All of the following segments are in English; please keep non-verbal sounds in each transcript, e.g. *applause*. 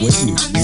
with me.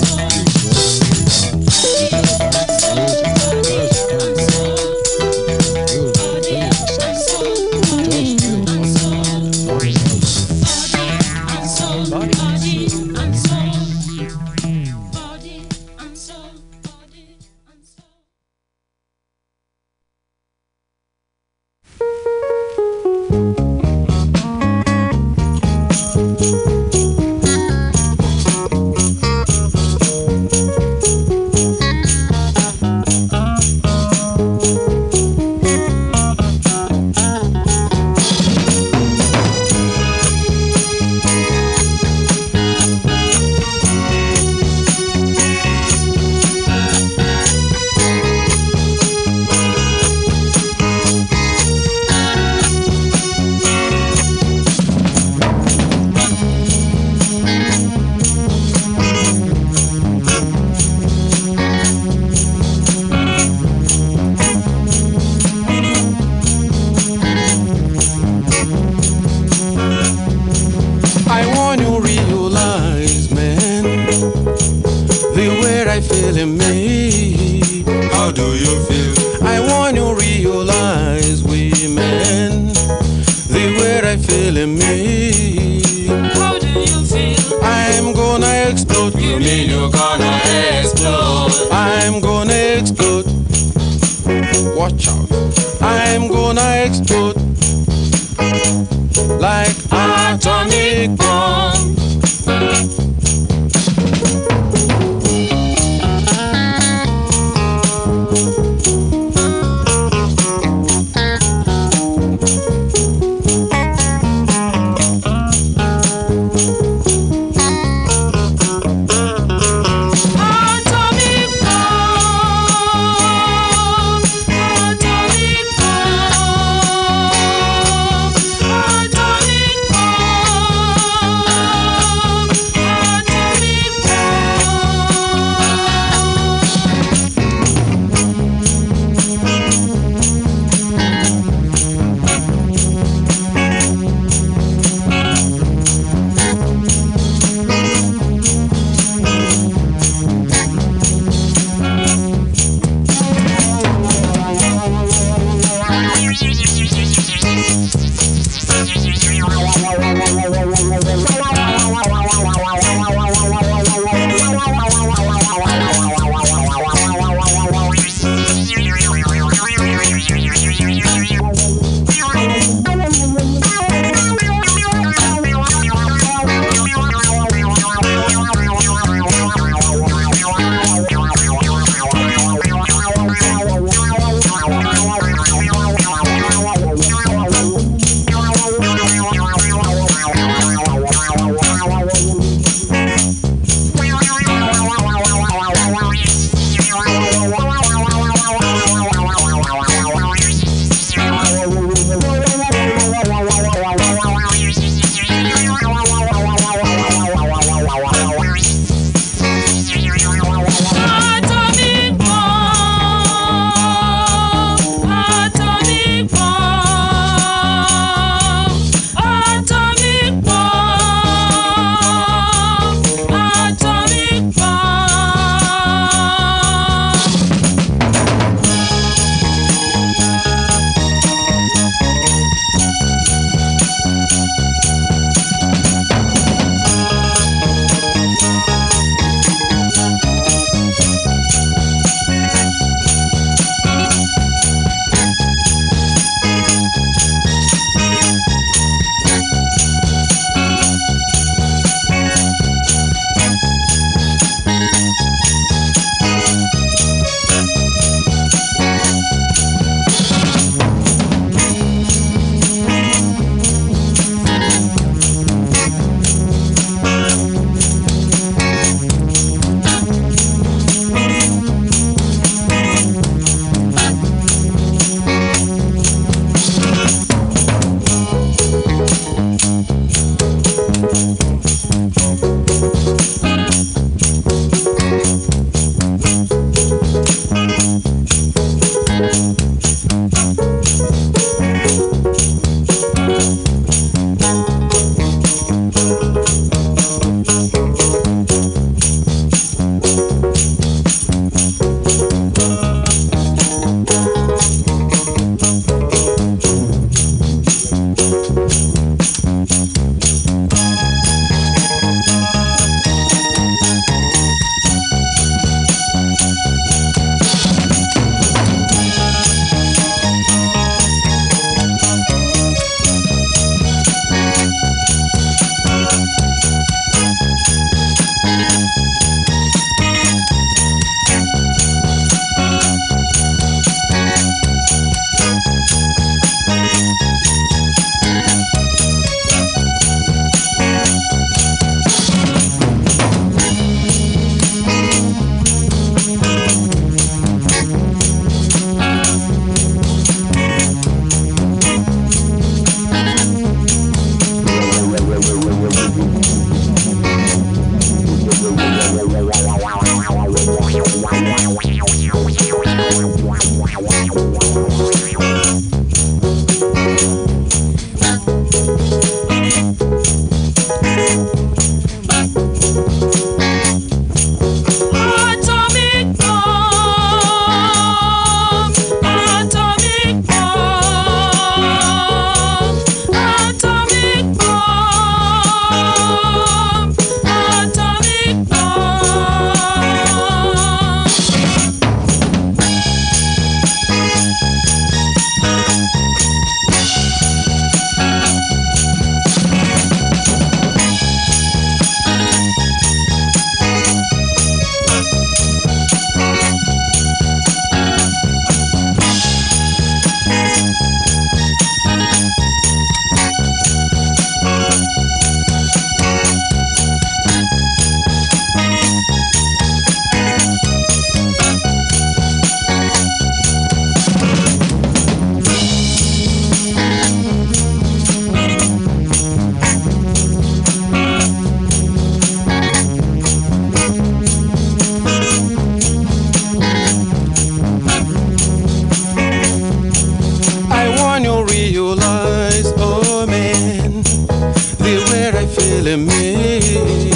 Yeah.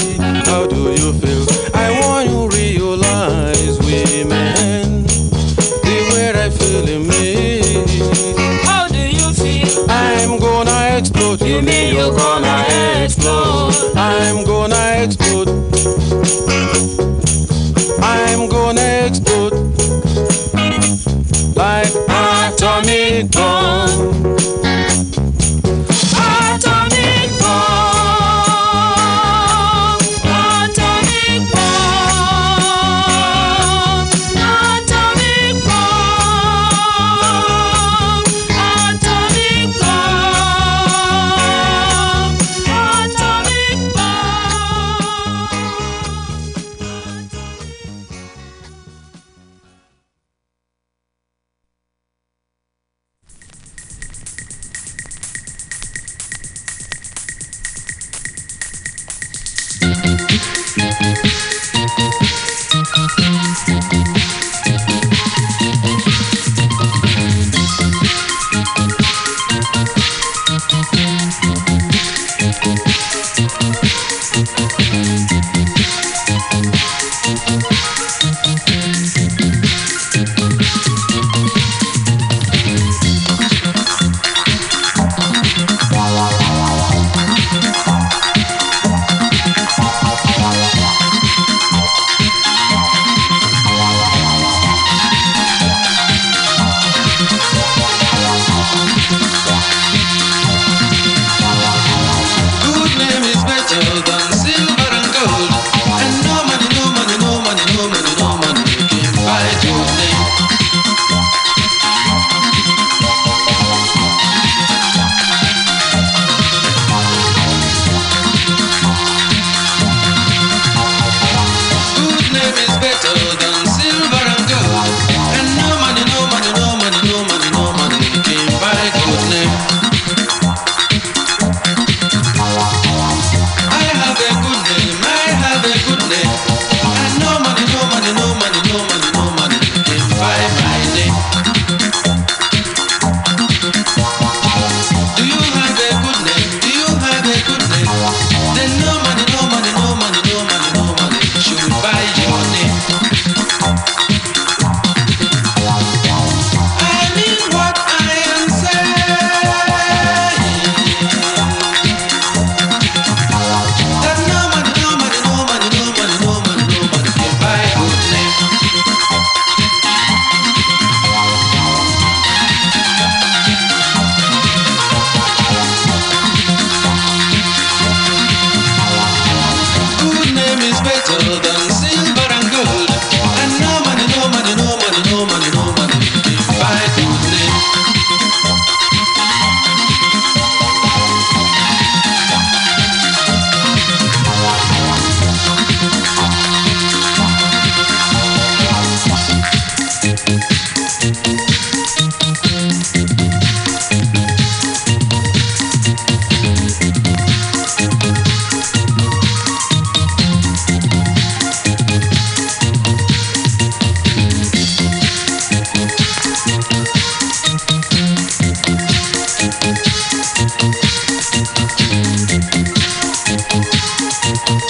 Música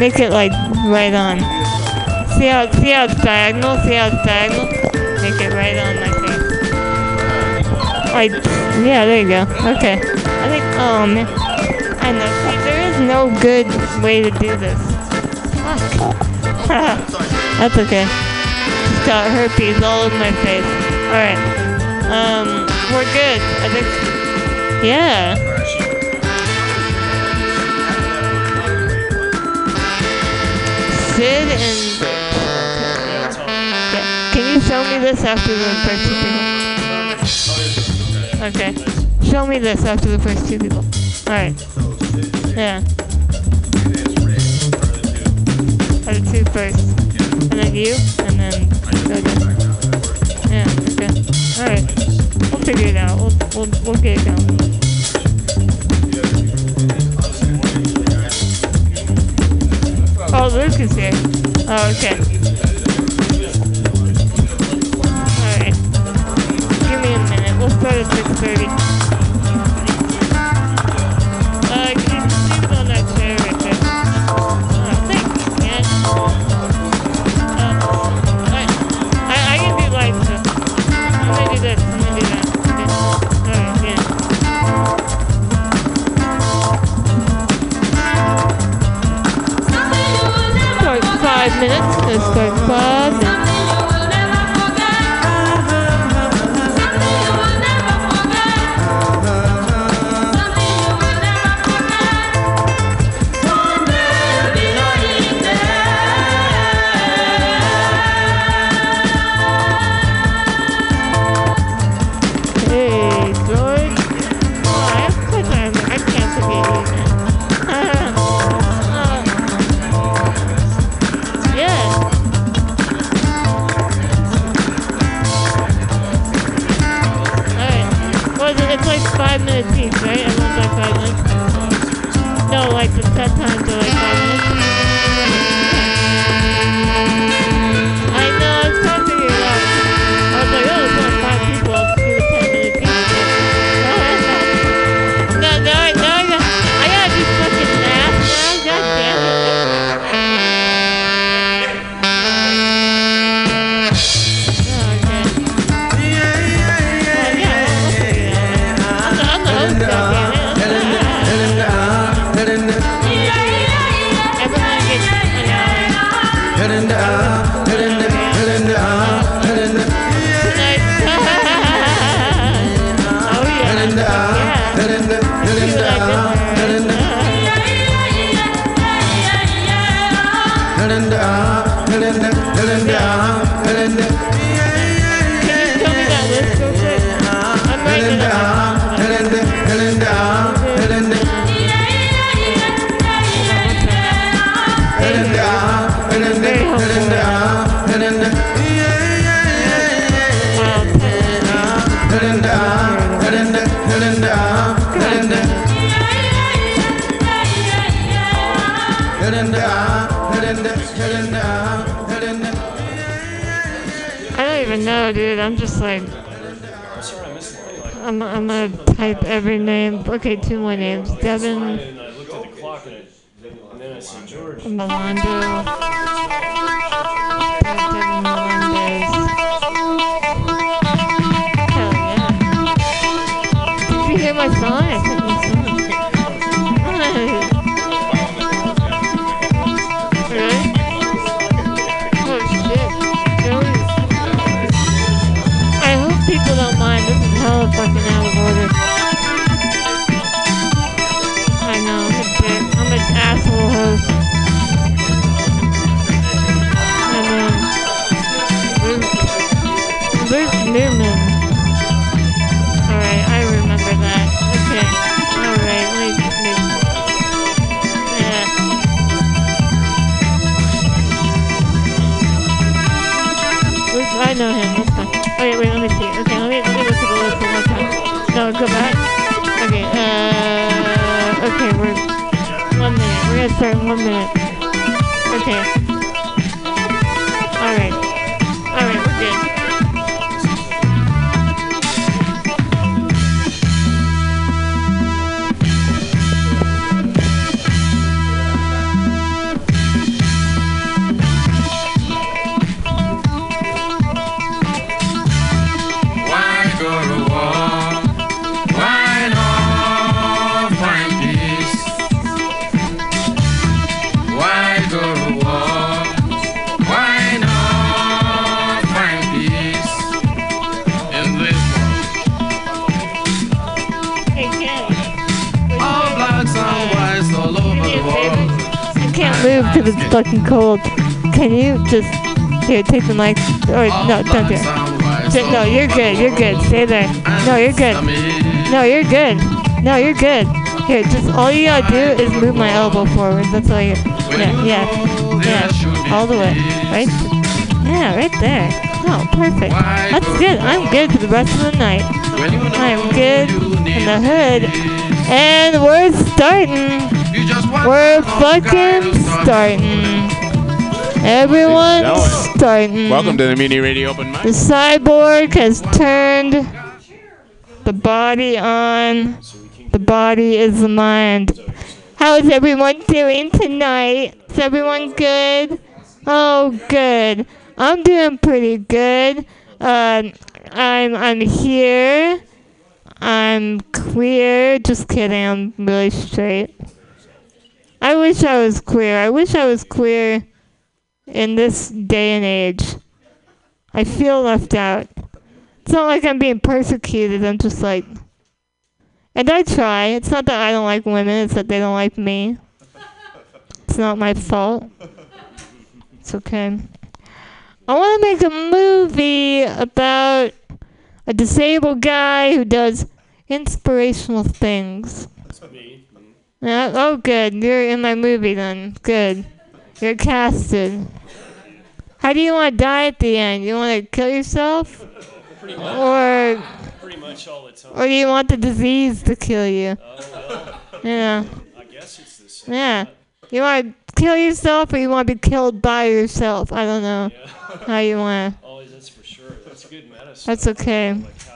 Make it like right on. See how, see how it's diagonal? See how it's diagonal? Make it right on like face. Like, yeah, there you go. Okay. I think, oh man. I know. See, there is no good way to do this. Fuck. *laughs* That's okay. Just got herpes all over my face. Alright. Um, we're good. I think, yeah. did and yeah. Can you show me this after the first two people? Okay. Show me this after the first two people. Alright. Yeah. Are the two first. And then you, and then go Yeah, okay. Alright. We'll figure it out. We'll, we'll, we'll get it down. Oh, Luke is here. Oh, okay. Alright. Give me a minute. We'll start at 6.30. It's going far. *laughs* because it's fucking cold. Can you just here take the mic? Or no, don't do it. No, you're good. You're good. Stay there. No, you're good. No, you're good. No, you're good. Here, just all you gotta do is move my elbow forward. That's all you. Yeah, yeah, yeah. All the way. Right. Yeah, right there. Oh, perfect. That's good. I'm good for the rest of the night. I'm good in the hood, and we're starting. We're fucking starting. Everyone's starting. Welcome to the Mutiny Radio Open Mic. The cyborg has turned the body on. The body is the mind. How is everyone doing tonight? Is everyone good? Oh, good. I'm doing pretty good. Um, I'm I'm here. I'm queer. Just kidding. I'm really straight. I wish I was queer. I wish I was queer in this day and age. I feel left out. It's not like I'm being persecuted. I'm just like, and I try. It's not that I don't like women. It's that they don't like me. It's not my fault. It's okay. I want to make a movie about a disabled guy who does inspirational things. That's Me. Yeah, oh, good. You're in my movie then. Good. You're casted. How do you want to die at the end? You want to kill yourself? Pretty much. Or, Pretty much all the time. or do you want the disease to kill you? Oh well, Yeah. I guess it's the same. Yeah. You want to kill yourself or you want to be killed by yourself? I don't know Yeah. how you want to. Always, that's for sure. That's good medicine. That's okay. Like to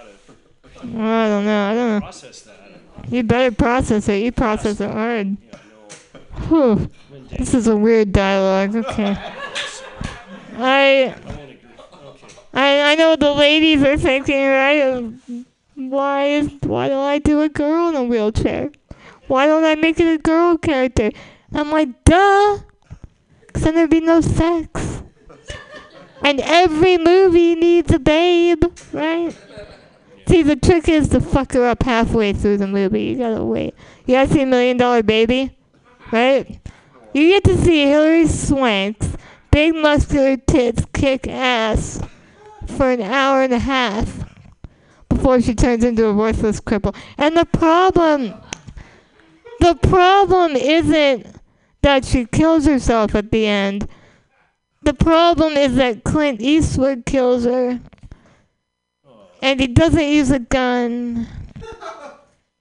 I don't know. I don't know. process that. You better process it. You process it hard. Whew. This is a weird dialogue. Okay. I I. I know the ladies are thinking, right? Why is why do I do a girl in a wheelchair? Why don't I make it a girl character? I'm like, duh, 'cause then there'd be no sex. And every movie needs a babe, right? See, the trick is to fuck her up halfway through the movie. You gotta wait. You gotta see Million Dollar Baby, right? You get to see Hilary Swank's big muscular tits kick ass for an hour and a half before she turns into a worthless cripple. And the problem, the problem isn't that she kills herself at the end. The problem is that Clint Eastwood kills her. And he doesn't use a gun.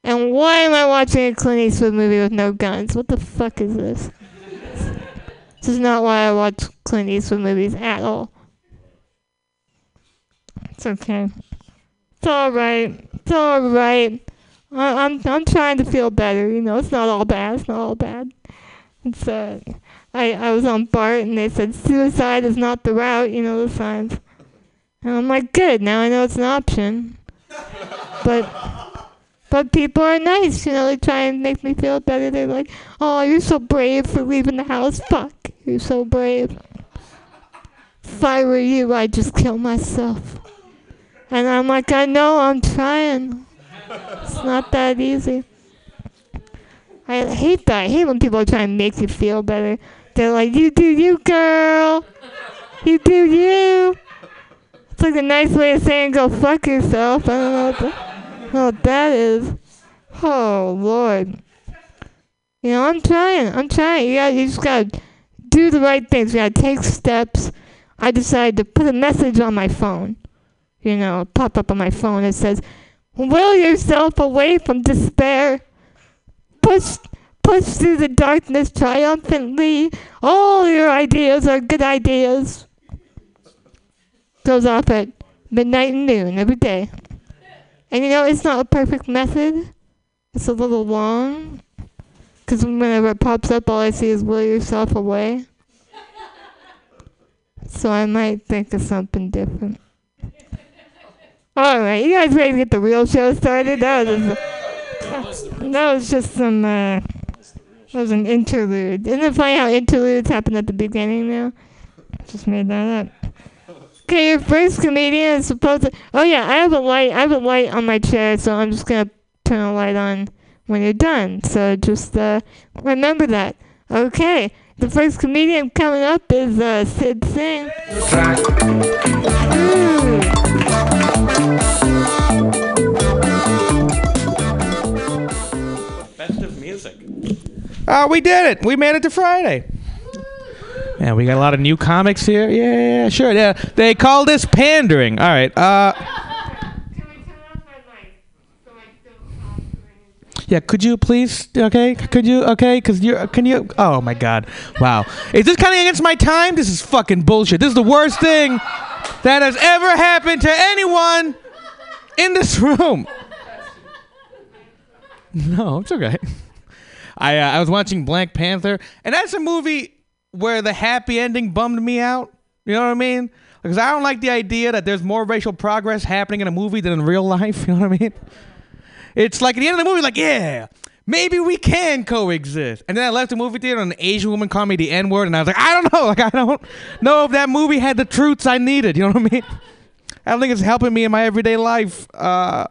And why am I watching a Clint Eastwood movie with no guns? What the fuck is this? This is not why I watch Clint Eastwood movies at all. It's okay. It's alright. It's alright. I'm I'm trying to feel better. You know, it's not all bad. It's not all bad. It's uh, I I was on BART and they said suicide is not the route. You know the signs. And I'm like, good. Now I know it's an option. But but people are nice. You know, they try and make me feel better. They're like, oh, you're so brave for leaving the house. Fuck, you're so brave. If I were you, I'd just kill myself. And I'm like, I know, I'm trying. It's not that easy. I hate that. I hate when people try and make you feel better. They're like, you do you, girl. You do you. It's like a nice way of saying go fuck yourself. I don't know what, the, what that is. Oh, Lord. You know, I'm trying. I'm trying. You, gotta, you just gotta do the right things. You gotta take steps. I decided to put a message on my phone. You know, pop up on my phone that says, Will yourself away from despair. Push, push through the darkness triumphantly. All your ideas are good ideas. Goes off at midnight and noon every day. And you know, it's not a perfect method. It's a little long. Because whenever it pops up, all I see is will yourself away. So I might think of something different. Alright, you guys ready to get the real show started? That was just, that was just some, uh, that was an interlude. Isn't it funny how interludes happen at the beginning now? Just made that up. Okay, your first comedian is supposed to. Oh yeah, I have a light. I have a light on my chair, so I'm just gonna turn a light on when you're done. So just uh, remember that. Okay, the first comedian coming up is uh, Sid Singh. Ooh. music. Oh, we did it. We made it to Friday. Yeah, we got a lot of new comics here. Yeah, sure. Yeah, they call this pandering. All right. Uh, yeah. Could you please? Okay. Could you? Okay. Cause you're. Can you? Oh my God. Wow. Is this kind of against my time? This is fucking bullshit. This is the worst thing that has ever happened to anyone in this room. *laughs* No, it's okay. I uh, I was watching Black Panther, and that's a movie where the happy ending bummed me out. You know what I mean? Because I don't like the idea that there's more racial progress happening in a movie than in real life. *laughs* You know what I mean? It's like at the end of the movie, like yeah, maybe we can coexist. And then I left the movie theater, and an Asian woman called me the N word, and I was like, I don't know, *laughs* like I don't know if that movie had the truths I needed. You know what I mean? I don't think it's helping me in my everyday life. Uh,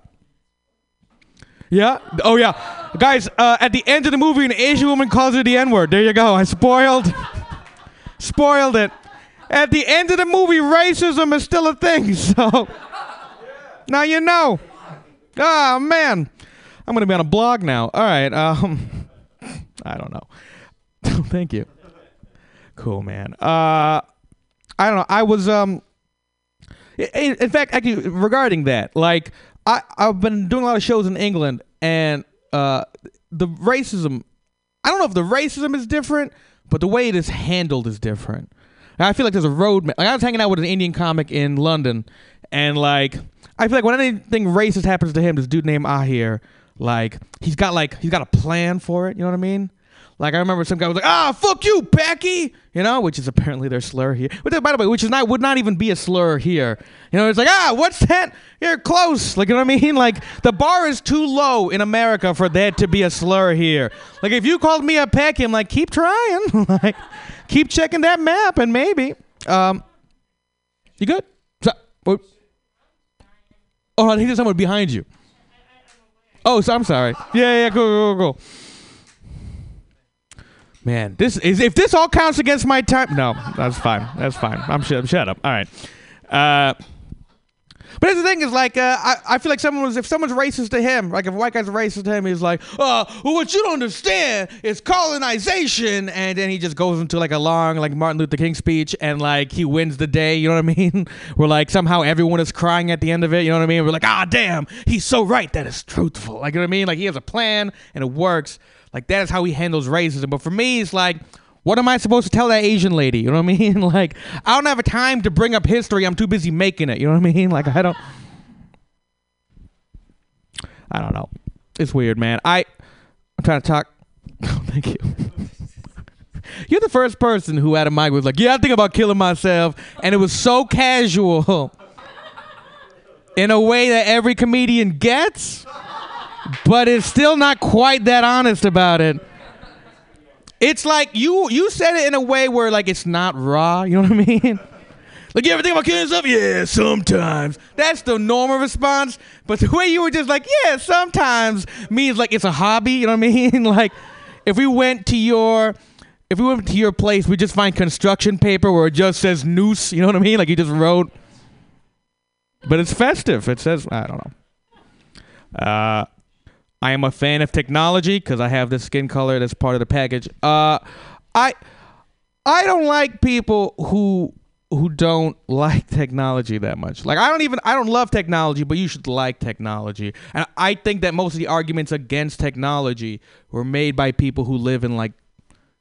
yeah. Oh yeah, guys. Uh, at the end of the movie, an Asian woman calls her the N word. There you go. I spoiled, *laughs* spoiled it. At the end of the movie, racism is still a thing. *laughs* So now you know. Oh man, I'm gonna be on a blog now. All right. Um, *laughs* I don't know. *laughs* Thank you. Cool, man. Uh, I don't know. I was um. In, in fact, actually, regarding that, like I I've been doing a lot of shows in England, and uh, the racism. I don't know if the racism is different, but the way it is handled is different. And I feel like there's a road. Like I was hanging out with an Indian comic in London, and like I feel like when anything racist happens to him, this dude named Ahir, like he's got like he's got a plan for it. You know what I mean? Like I remember some guy was like, "Ah, fuck you, Paki," you know, which is apparently their slur here. But by the way, which is not would not even be a slur here. You know, it's like, "Ah, what's that? You're close." Like you know what I mean? Like the bar is too low in America for that to be a slur here. Like if you called me a Paki, I'm like, keep trying, *laughs* like keep checking that map, and maybe. Um, you good? So, what- oh, I think there's someone behind you. Oh, so I'm sorry. Yeah, yeah, cool, cool, cool. cool. Man, this is if this all counts against my time. No, that's fine. That's fine. I'm shut. Shut up. All right. Uh, but the thing: is like uh, I, I feel like someone was if someone's racist to him, like if a white guy's racist to him, he's like, uh, well, what you don't understand is colonization, and then he just goes into like a long like Martin Luther King speech, and like he wins the day. You know what I mean? *laughs* We're like somehow everyone is crying at the end of it. You know what I mean? We're like, ah, damn, he's so right. That is truthful. Like you know what I mean? Like he has a plan and it works. Like that is how he handles racism. But for me, it's like. What am I supposed to tell that Asian lady? You know what I mean? *laughs* Like, I don't have a time to bring up history. I'm too busy making it. You know what I mean? Like, I don't. I don't know. It's weird, man. I I'm trying to talk. *laughs* Oh, thank you. *laughs* You're the first person who had a mic was like, "Yeah, I think about killing myself," and it was so casual, in a way that every comedian gets, but it's still not quite that honest about it. It's like you you said it in a way where like it's not raw. You know what I mean? Like you ever think about killing yourself? Yeah, sometimes. That's the normal response. But the way you were just like, yeah, sometimes means like it's a hobby. You know what I mean? *laughs* like if we went to your if we went to your place, we just find construction paper where it just says noose. You know what I mean? Like you just wrote. But it's festive. It says I don't know. Uh, I am a fan of technology because I have this skin color that's part of the package. Uh, I I don't like people who who don't *laughs* like technology that much. Like I don't even I don't love technology, but you should like technology. And I think that most of the arguments against technology were made by people who live in like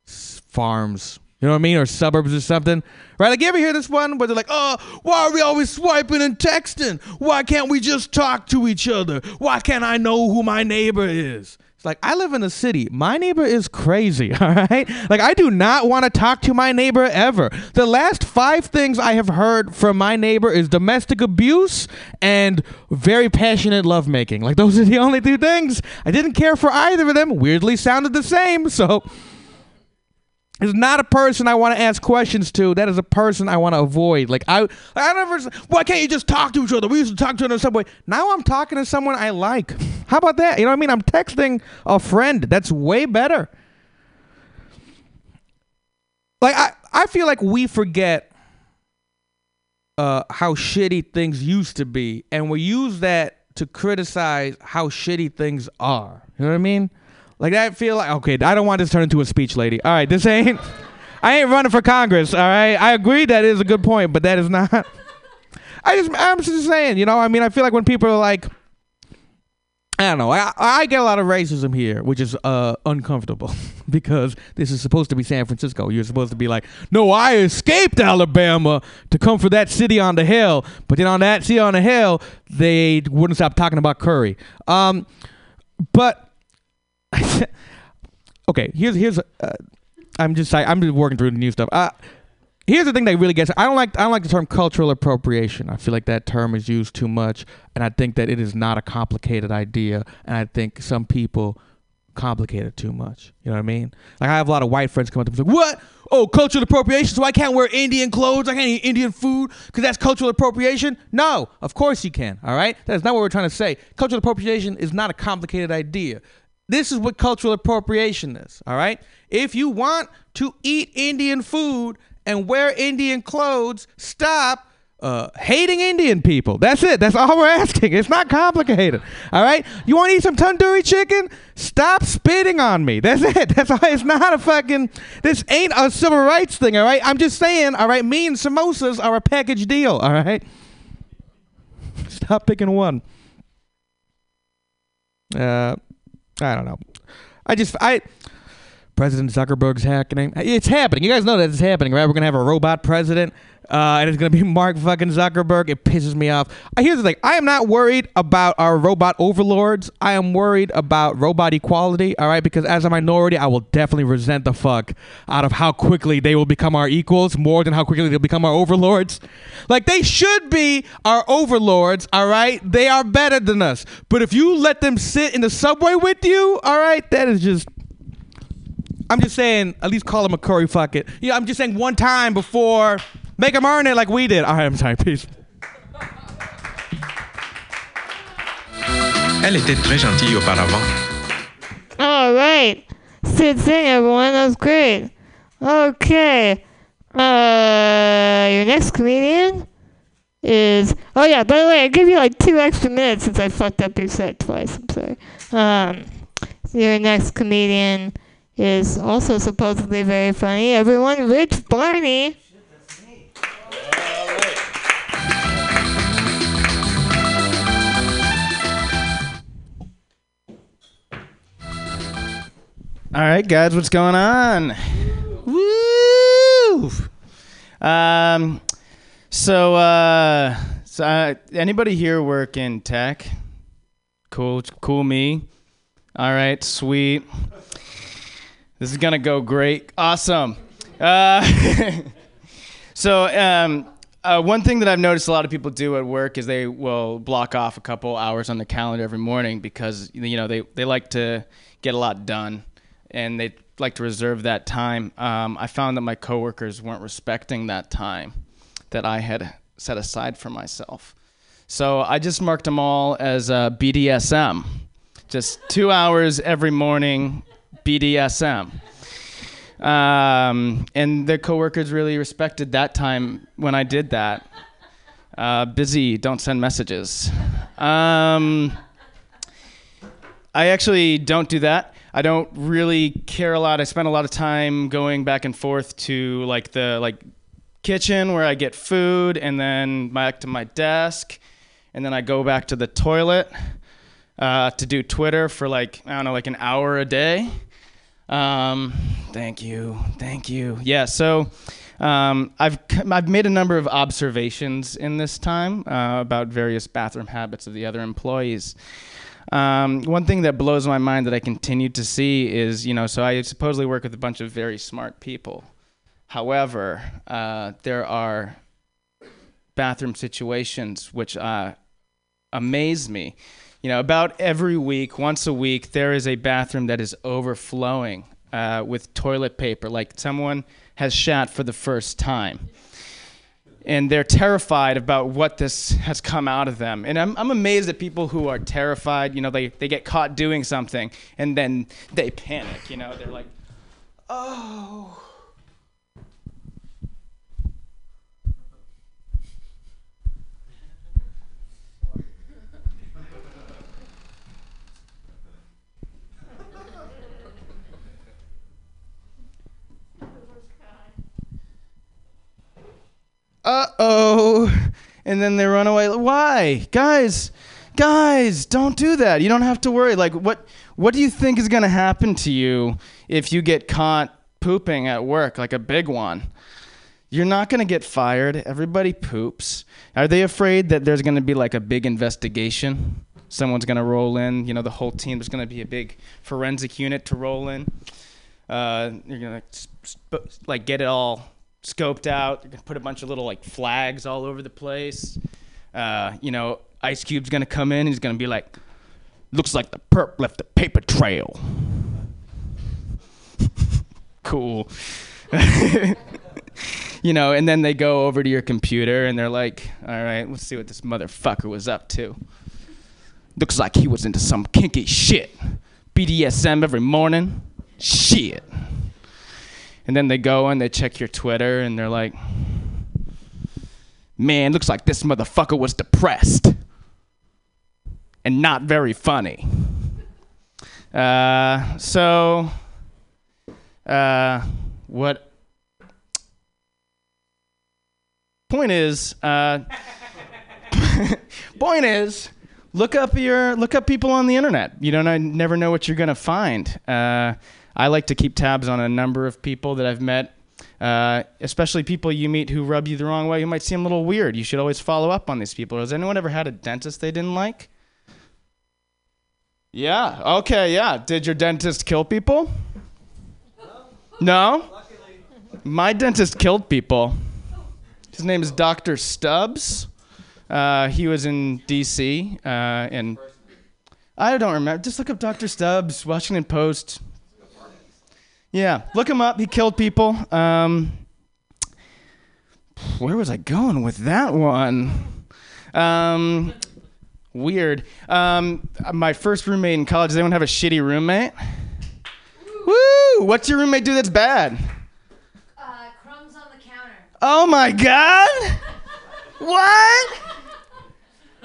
farms. You know what I mean? Or suburbs or something. Right? Like you ever hear this one where they're like, oh, why are we always swiping and texting? Why can't we just talk to each other? Why can't I know who my neighbor is? It's like I live in a city. My neighbor is crazy, *laughs* all right? Like I do not want to talk to my neighbor ever. The last 5 things I have heard from my neighbor is domestic abuse and very passionate lovemaking. Like those are the *laughs* only two things. I didn't care for either of them. Weirdly sounded the same. So is not a person I want to ask questions to. That is a person I want to avoid. Like I, I never. Why can't you just talk to each other? We used to talk to each other in some way. Now I'm talking to someone I like. How about that? You know what I mean? I'm texting a friend. That's way better. Like I, I feel like we forget uh, how shitty things used to be, and we use that to criticize how shitty things are. You know what I mean? Like that feel like okay, I don't want this to turn into a speech, lady. All right, this ain't. *laughs* I ain't running for Congress. All right, I agree that is a good point, but that is not. *laughs* I just I'm just saying, you know. I mean, I feel like when people are like, I don't know. I I get a lot of racism here, which is uh uncomfortable *laughs* because this is supposed to be San Francisco. You're supposed to be like, no, I escaped Alabama to come for that city on the hill, but then on that city on the hill, they wouldn't stop talking about curry. Um, but *laughs* okay, here's here's uh, I'm just I, I'm just working through the new stuff. Uh, here's the thing that really gets I don't like I don't like the term cultural appropriation. I feel like that term is used too much, and I think that it is not a complicated idea, and I think some people complicate it too much. You know what I mean? Like I have a lot of white friends come up to me say, "What? Oh, cultural appropriation? So I can't wear Indian clothes? I can't eat Indian food because that's cultural appropriation?" No, of course you can. All right, that is not what we're trying to say. Cultural appropriation is not a complicated idea. This is what cultural appropriation is. All right, if you want to eat Indian food and wear Indian clothes, stop uh, hating Indian people. That's it. That's all we're *laughs* asking. It's not complicated. All right. You want to eat some tandoori chicken? Stop spitting on me. That's *laughs* it. That's all. It's not a fucking. This ain't a civil rights thing. All right. I'm just saying. All right. Me and samosas are a package deal. All right. *laughs* Stop picking one. Uh, I don't know. I just I. President Zuckerberg's happening. It's happening. You guys know that it's happening, right? We're gonna have a robot president, uh, and it's gonna be *laughs* Mark fucking Zuckerberg. It pisses me off. Uh, Here's the thing: I am not worried about our robot overlords. I am worried about robot equality. All right, because as a minority, I will definitely resent the fuck out of how quickly they will become our equals, more than how quickly they'll become our overlords. Like they should be our overlords. All right, they are better than us. But if you let them sit in the subway with you, all right, that is just. I'm just saying, at least call him a curry fuck it. Yeah, I'm just saying one time before, make him earn it like we did. All right, I'm sorry. Peace. Elle était très gentille auparavant. All right. Sid Singh, everyone. That was great. Okay. Uh, your next comedian is. Oh yeah. By the way, I gave you like two extra minutes since I fucked up your set twice. I'm sorry. Um, your next comedian is also supposedly very funny. Everyone, Rich Barney. All right, guys, what's going on? Woo! Um, so, uh, so uh, anybody here work in tech? Cool, cool. Me. All right, sweet. This is gonna go great. Awesome. Uh, *laughs* so, um, uh, one thing that I've noticed a lot of people do at work is they will block off a couple hours on the calendar every morning because you know they, they like to get a lot done and they like to reserve that time. Um, I found that my coworkers weren't respecting that time that I had set aside for myself. So I just marked them all as uh, BDSM. Just two hours every morning, BDSM. Um, and the coworkers really respected that time when I did that. Uh, busy, don't send messages. Um, I actually don't do that. I don't really care a lot. I spend a lot of time going back and forth to like the like kitchen where I get food and then back to my desk and then I go back to the toilet uh, to do Twitter for like I don't know like an hour a day. Um, thank you, thank you. Yeah, so um, I've I've made a number of observations in this time uh, about various bathroom habits of the other employees. Um, one thing that blows my mind that I continue to see is, you know, so I supposedly work with a bunch of very smart people. However, uh, there are bathroom situations which uh, amaze me. You know, about every week, once a week, there is a bathroom that is overflowing uh, with toilet paper, like someone has shat for the first time and they're terrified about what this has come out of them. And I'm, I'm amazed at people who are terrified. You know, they, they get caught doing something and then they panic. You know, they're like, oh. Uh oh, and then they run away. Why, guys? Guys, don't do that. You don't have to worry. Like, what? What do you think is gonna happen to you if you get caught pooping at work, like a big one? You're not going to get fired. Everybody poops. Are they afraid that there's going to be like a big investigation? Someone's going to roll in, you know, the whole team. There's going to be a big forensic unit to roll in. Uh, you're going to like get it all scoped out. Going to put a bunch of little like flags all over the place. Uh, you know, Ice Cube's to come in. He's to be like, looks like the perp left a paper trail. *laughs* cool. *laughs* you know, and then they go over to your computer and they're like, all right, let's see what this motherfucker was up to. Looks like he was into some kinky shit. BDSM every morning. Shit. And then they go and they check your Twitter and they're like, man, looks like this motherfucker was depressed and not very funny. Uh, so, uh, what point is, uh, *laughs* point is, look up your look up people on the internet. You don't know, never know what you're gonna find. I like to keep tabs on a number of people that I've met, uh, especially people you meet who rub you the wrong way, who might seem a little weird. You should always follow up on these people. Has anyone ever had a dentist they didn't like? Yeah. Okay. Yeah. Did your dentist kill people? No. My dentist killed people. His name is Dr. Stubbs. Uh, he was in D.C. Uh, and I don't remember. Just look up Dr. Stubbs, Washington Post. Yeah, look him up. He killed people. Um, where was I going with that one? Um, weird. Um, my first roommate in college. Does anyone have a shitty roommate? Woo! What's your roommate do that's bad? Uh, crumbs on the counter. Oh my god! What?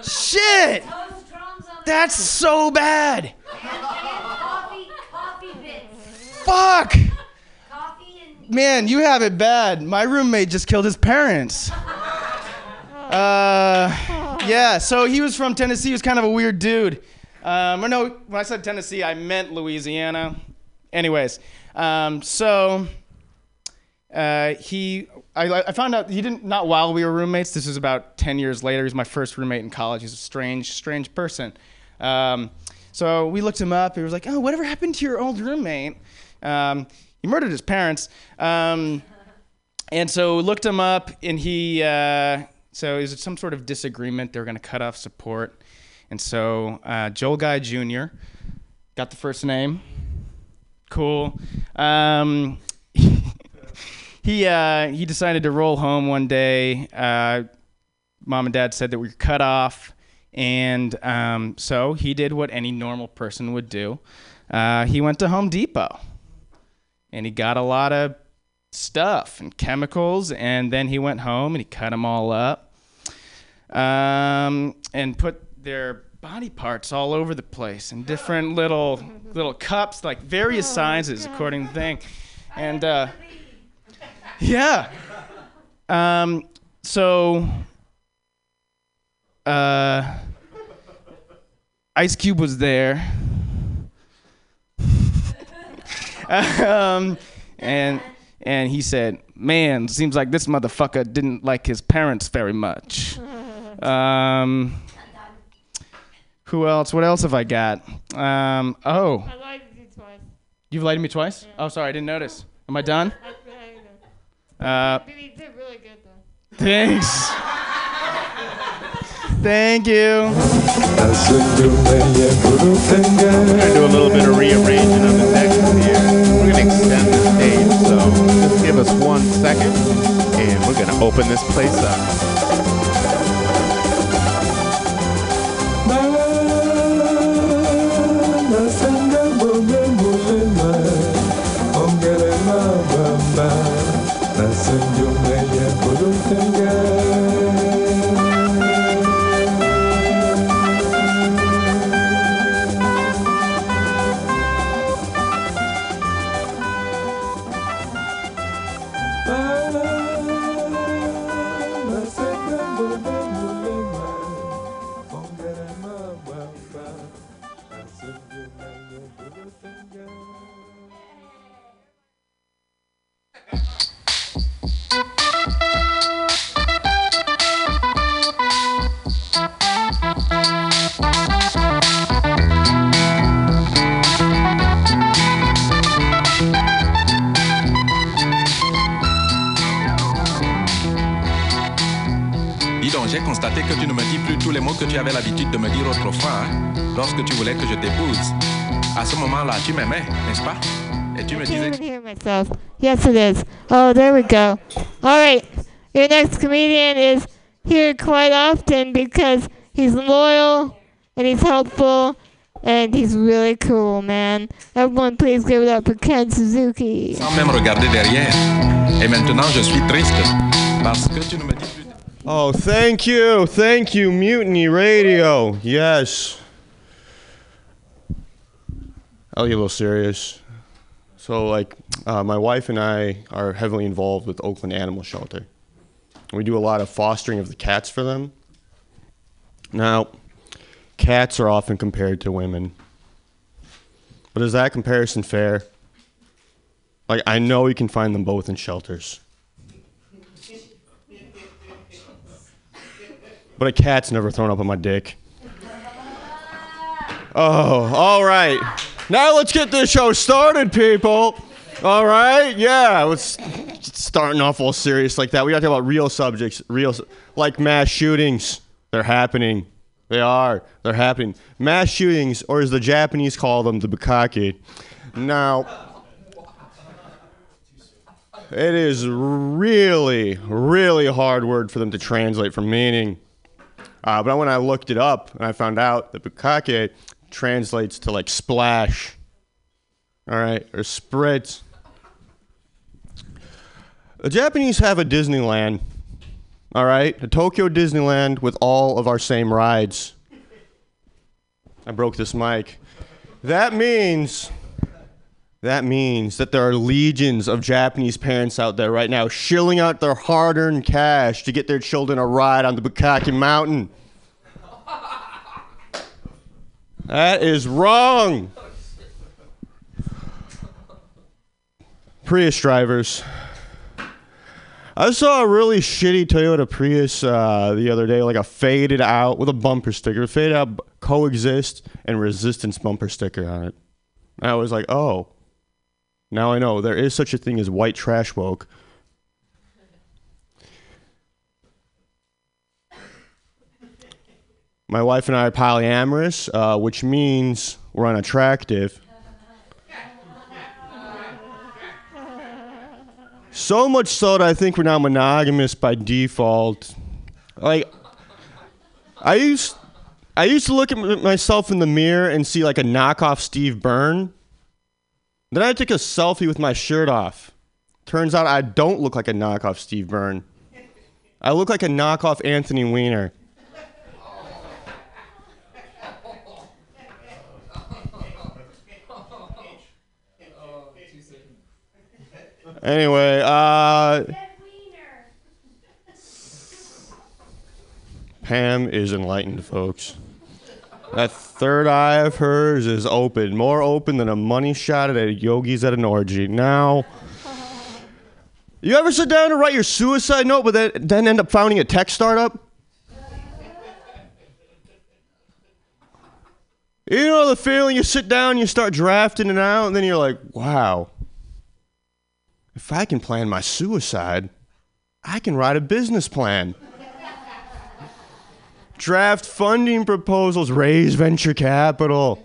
Shit! Toast crumbs on the That's so bad! *laughs* coffee, coffee bits. Fuck! Coffee and Man, you have it bad. My roommate just killed his parents. *laughs* Uh, yeah, so he was from Tennessee. He was kind of a weird dude. Um, or no, when I said Tennessee, I meant Louisiana. Anyways, um, so uh, he, I, I found out he didn't, not while we were roommates. This was about 10 years later. He was my first roommate in college. He's a strange, strange person. Um, so we looked him up. He was like, oh, whatever happened to your old roommate? Um, he murdered his parents. Um, and so looked him up, and he, uh, so is it some sort of disagreement. They were going to cut off support. And so uh, Joel Guy Jr. got the first name. Cool. Um, *laughs* he uh, he decided to roll home one day. Uh, Mom and Dad said that we were cut off, and um, so he did what any normal person would do. Uh, he went to Home Depot, and he got a lot of stuff and chemicals, and then he went home and he cut them all up, um, and put their body parts all over the place in different little little cups, like various sizes according to the thing, and uh, yeah. Um, so, uh, Ice Cube was there. *laughs* um, and and he said, "Man, seems like this motherfucker didn't like his parents very much." *laughs* Um, who else? What else have I got? Um, oh, I lied to you twice. you've lied to me twice. Oh, sorry, I didn't notice. Am I done? I, I, Uh, but did really good though. thanks. Thank you. gonna do a little bit of rearranging of the text here. We're extend the stage, so just give us one second, and we're gonna open this place up. À moment-là, tu m'aimais, n'est-ce pas Et tu me I disais... can't hear myself. Yes, it is. Oh, there we go. All right. Your next comedian is here quite often because he's loyal and he's helpful and he's really cool, man. Everyone, please give it up for Ken Suzuki. sans même regarder derrière. Et maintenant, je suis triste parce que tu ne me dis plus... Oh, thank you. Thank you, Mutiny Radio. Yes. I'll get a little serious. So, like, uh, my wife and I are heavily involved with Oakland Animal Shelter. We do a lot of fostering of the cats for them. Now, cats are often compared to women. But is that comparison fair? Like, I know you can find them both in shelters. But a cat's never thrown up on my dick. Oh, all right. Now let's get this show started, people. All right, yeah. Let's starting off all serious like that. We got to talk about real subjects, real like mass shootings. They're happening. They are. They're happening. Mass shootings, or as the Japanese call them, the bukkake. Now, it is really, really hard word for them to translate from meaning. Uh, but when I looked it up, and I found out that bukkake translates to like splash, all right, or spritz. The Japanese have a Disneyland, all right, a Tokyo Disneyland with all of our same rides. I broke this mic. That means that means that there are legions of Japanese parents out there right now shilling out their hard earned cash to get their children a ride on the Bukkake Mountain. That is wrong. Prius drivers. I saw a really shitty Toyota Prius uh, the other day, like a faded out with a bumper sticker, faded out coexist and resistance bumper sticker on it. And I was like, oh, now I know there is such a thing as white trash woke. My wife and I are polyamorous, uh, which means we're unattractive. So much so that I think we're now monogamous by default. Like, I used, I used to look at myself in the mirror and see like a knockoff Steve Byrne. Then I took a selfie with my shirt off. Turns out I don't look like a knockoff Steve Byrne. I look like a knockoff Anthony Weiner. Anyway, uh, Pam is enlightened, folks. That third eye of hers is open, more open than a money shot at a yogi's at an orgy. Now, you ever sit down to write your suicide note, but then, then end up founding a tech startup? You know the feeling you sit down, you start drafting it out, and then you're like, wow, if I can plan my suicide, I can write a business plan. Draft funding proposals, raise venture capital.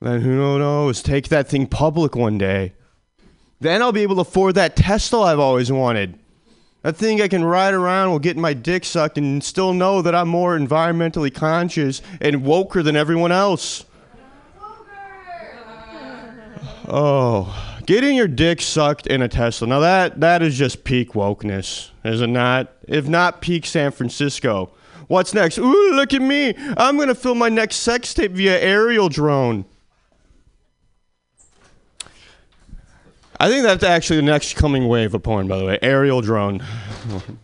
Then who knows, take that thing public one day. Then I'll be able to afford that Tesla I've always wanted. That thing I can ride around while getting my dick sucked and still know that I'm more environmentally conscious and woker than everyone else. Oh, getting your dick sucked in a Tesla. Now that that is just peak wokeness, is it not? If not peak San Francisco. What's next? Ooh, look at me. I'm going to film my next sex tape via aerial drone. I think that's actually the next coming wave of porn, by the way. Aerial drone. *laughs*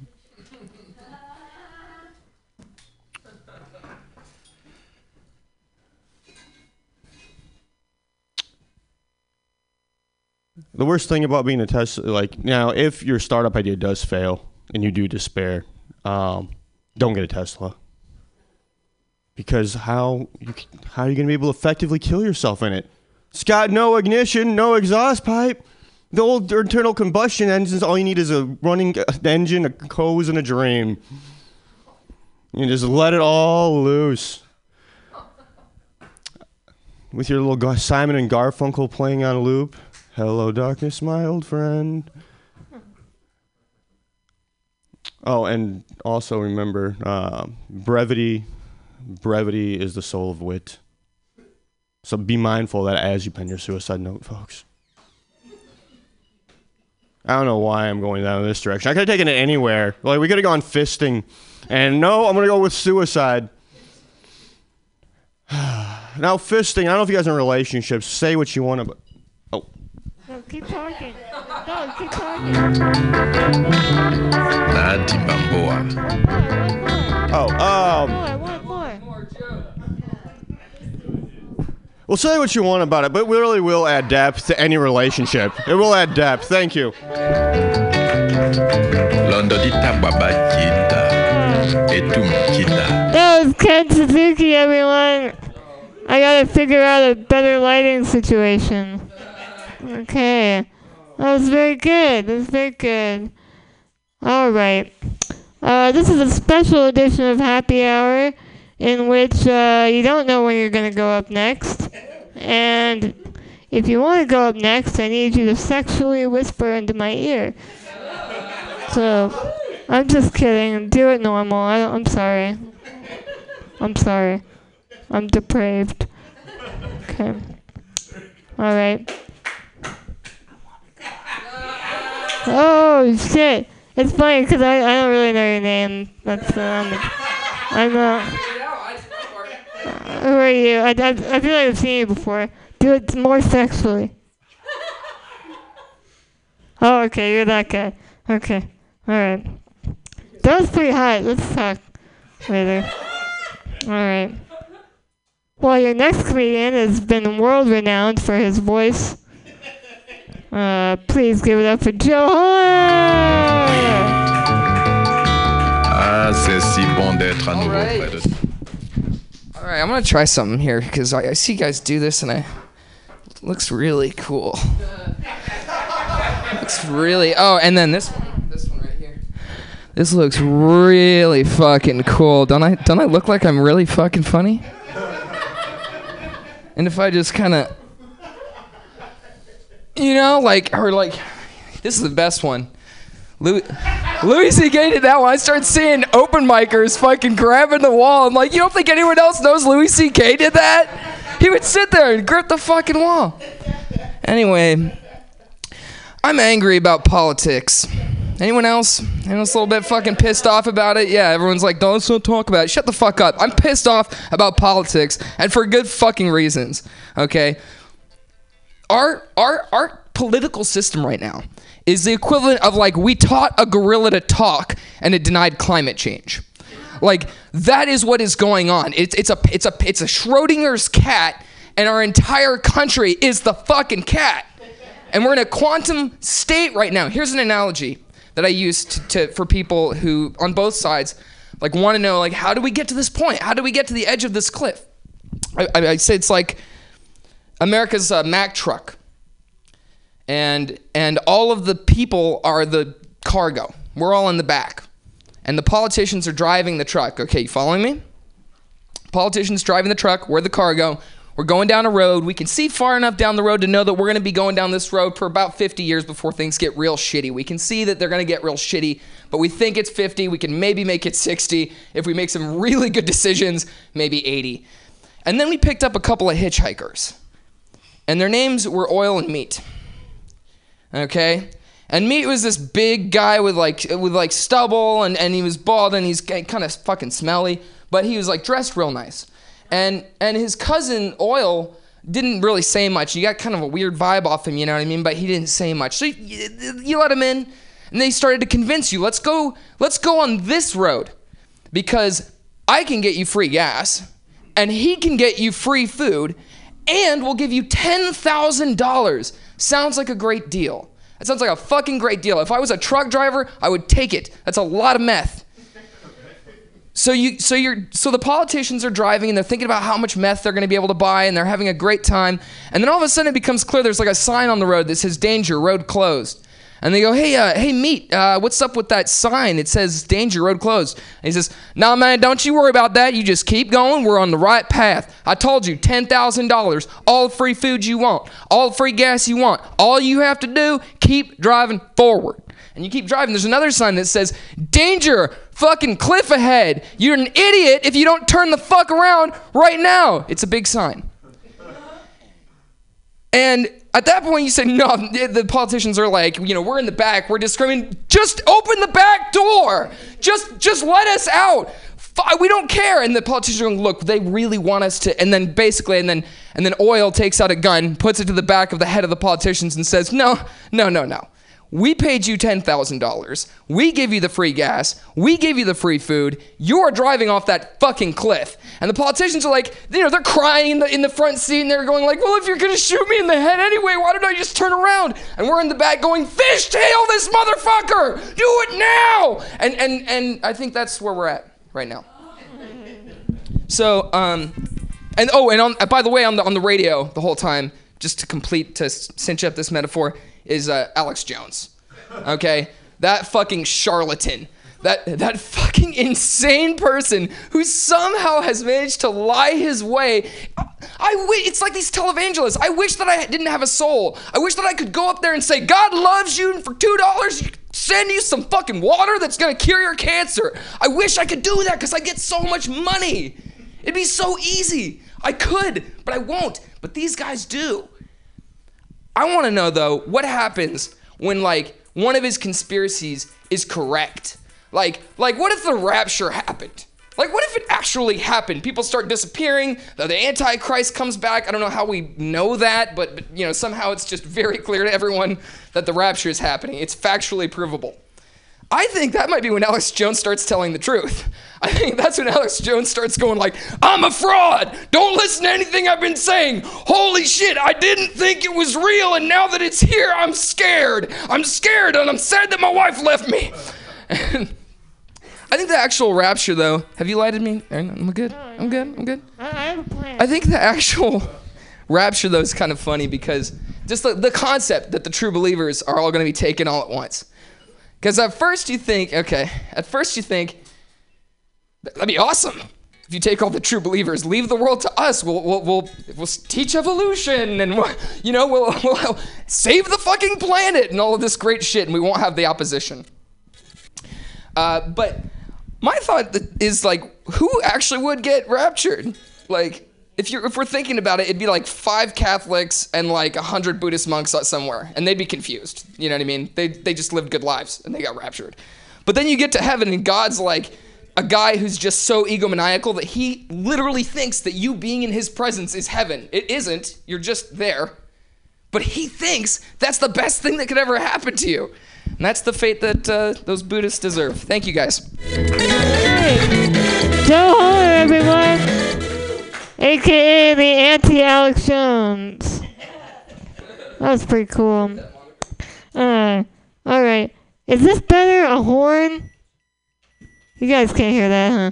the worst thing about being a test, like now, if your startup idea does fail and you do despair, um, don't get a Tesla. Because how you, how are you going to be able to effectively kill yourself in it? It's got no ignition, no exhaust pipe. The old internal combustion engines, all you need is a running engine, a hose, and a drain. You just let it all loose. With your little Simon and Garfunkel playing on a loop. Hello, darkness, my old friend. Oh, and also remember, uh, brevity. Brevity is the soul of wit. So be mindful that as you pen your suicide note, folks. I don't know why I'm going down this direction. I could have taken it anywhere. Like we could have gone fisting, and no, I'm gonna go with suicide. *sighs* now fisting. I don't know if you guys are in relationships. Say what you want to. No, keep talking. No, keep talking. Nadi Bamboa. More, oh, um. more, more, more, more. Well, say what you want about it, but we really will add depth to any relationship. It will add depth. Thank you. Londodita Baba Kita. Etum Kita. That was Ken Suzuki, everyone. I gotta figure out a better lighting situation. Okay. That was very good. That was very good. Alright. Uh, this is a special edition of Happy Hour in which uh, you don't know when you're gonna go up next. And if you want to go up next, I need you to sexually whisper into my ear. So, I'm just kidding. Do it normal. I I'm sorry. I'm sorry. I'm depraved. Okay. All right. Oh shit! It's funny because I, I don't really know your name. That's um. I'm uh. Who are you? I, I, I feel like I've seen you before. Do it more sexually. Oh, okay, you're that guy. Okay, all right. That was pretty hot. Let's talk later. All right. Well, your next comedian has been world renowned for his voice. Uh, please give it up for Joe Hoyer. Ah, c'est si bon d'être à nouveau right. près de All right, I'm gonna try something here because I, I see you guys do this and I it looks really cool. looks really. Oh, and then this one, this one right here. This looks really fucking cool. Don't I? Don't I look like I'm really fucking funny? And if I just kind of, you know, like or like, this is the best one. Louis, C.K. did that one. I started seeing open micers fucking grabbing the wall. I'm like, you don't think anyone else knows Louis C.K. did that? He would sit there and grip the fucking wall. Anyway, I'm angry about politics. Anyone else? Anyone else a little bit fucking pissed off about it? Yeah, everyone's like, don't, don't talk about it. Shut the fuck up. I'm pissed off about politics, and for good fucking reasons. Okay? Our our our political system right now is the equivalent of like we taught a gorilla to talk and it denied climate change. Like that is what is going on. It's it's a it's a it's a Schrodinger's cat, and our entire country is the fucking cat. And we're in a quantum state right now. Here's an analogy that I use to, to for people who on both sides like want to know like how do we get to this point? How do we get to the edge of this cliff? I, I, I say it's like America's uh, Mack truck, and and all of the people are the cargo. We're all in the back, and the politicians are driving the truck. Okay, you following me? Politicians driving the truck. We're the cargo. We're going down a road. We can see far enough down the road to know that we're going to be going down this road for about 50 years before things get real shitty. We can see that they're going to get real shitty, but we think it's 50. We can maybe make it 60 if we make some *laughs* really good decisions, maybe 80. And then we picked up a couple of hitchhikers, and their names were Oil and Meat. Okay? And Meat was this big guy with like with like stubble and, and he was bald and he's kind of fucking smelly, but he was like dressed real nice. And and his cousin Oil didn't really say much. You got kind of a weird vibe off him, you know what I mean? But he didn't say much. So you, you let him in, and they started to convince you. Let's go. Let's go on this road, because I can get you free gas, and he can get you free food, and we'll give you ten thousand dollars. Sounds like a great deal. That sounds like a fucking great deal. If I was a truck driver, I would take it. That's a lot of meth. So you so you're so the politicians are driving and they're thinking about how much meth they're going to be able to buy and they're having a great time. And then all of a sudden it becomes clear there's like a sign on the road that says danger, road closed. And they go, "Hey, uh, hey, meat, uh, what's up with that sign? It says danger, road closed." And he says, "Nah, man, don't you worry about that. You just keep going. We're on the right path. I told you, ten thousand dollars, all the free food you want, all the free gas you want. All you have to do, keep driving forward." And you keep driving. There's another sign that says, "Danger, fucking cliff ahead. You're an idiot if you don't turn the fuck around right now." It's a big sign. And at that point, you say, no, the politicians are like, you know, we're in the back, we're discriminating. just open the back door, just, just let us out. We don't care. And the politicians are going, look, they really want us to. And then basically, and then, and then oil takes out a gun, puts it to the back of the head of the politicians, and says, no, no, no, no. We paid you $10,000. We give you the free gas. We give you the free food. You're driving off that fucking cliff. And the politicians are like, you know, they're crying in the, in the front seat and they're going like, well, if you're going to shoot me in the head anyway, why don't I just turn around? And we're in the back going, fishtail this motherfucker! Do it now! And, and, and I think that's where we're at right now. *laughs* So, um, and oh, and on, by the way, on the, on the radio the whole time, just to complete, to cinch up this metaphor, is uh, Alex Jones. Okay? That fucking charlatan. That, that fucking insane person who somehow has managed to lie his way. I wi- it's like these televangelists. I wish that I didn't have a soul. I wish that I could go up there and say, God loves you, and for two dollars, send you some fucking water that's gonna cure your cancer. I wish I could do that because I get so much money. It'd be so easy. I could, but I won't. But these guys do. I want to know though, what happens when like one of his conspiracies is correct? Like, like what if the rapture happened? Like, what if it actually happened? People start disappearing. The, the Antichrist comes back. I don't know how we know that, but, but you know somehow it's just very clear to everyone that the rapture is happening. It's factually provable. I think that might be when Alex Jones starts telling the truth. I think that's when Alex Jones starts going like, "I'm a fraud. Don't listen to anything I've been saying. Holy shit, I didn't think it was real and now that it's here, I'm scared. I'm scared and I'm sad that my wife left me." *laughs* I think the actual rapture though, have you lighted me? I'm good. I'm good. I'm good. I, I have a plan. I think the actual *laughs* rapture though is kind of funny because just the, the concept that the true believers are all going to be taken all at once. Because at first you think, okay, at first you think, that'd be awesome. If you take all the true believers, leave the world to us. We'll, we'll, we'll, we'll teach evolution and, we'll, you know, we'll, *laughs* we'll save the fucking planet and all of this great shit and we won't have the opposition. Uh, but my thought is like, who actually would get raptured? Like, if you're if we're thinking about it, it'd be like five Catholics and like a hundred Buddhist monks somewhere, and they'd be confused. You know what I mean? They they just lived good lives and they got raptured. But then you get to heaven and God's like a guy who's just so egomaniacal that he literally thinks that you being in his presence is heaven. It isn't. You're just there. But he thinks that's the best thing that could ever happen to you. And that's the fate that uh, those Buddhists deserve. Thank you guys. Joe Horn, everyone. AKA the anti Alex Jones. That was pretty cool. Uh, alright. Is this better? A horn? You guys can't hear that, huh?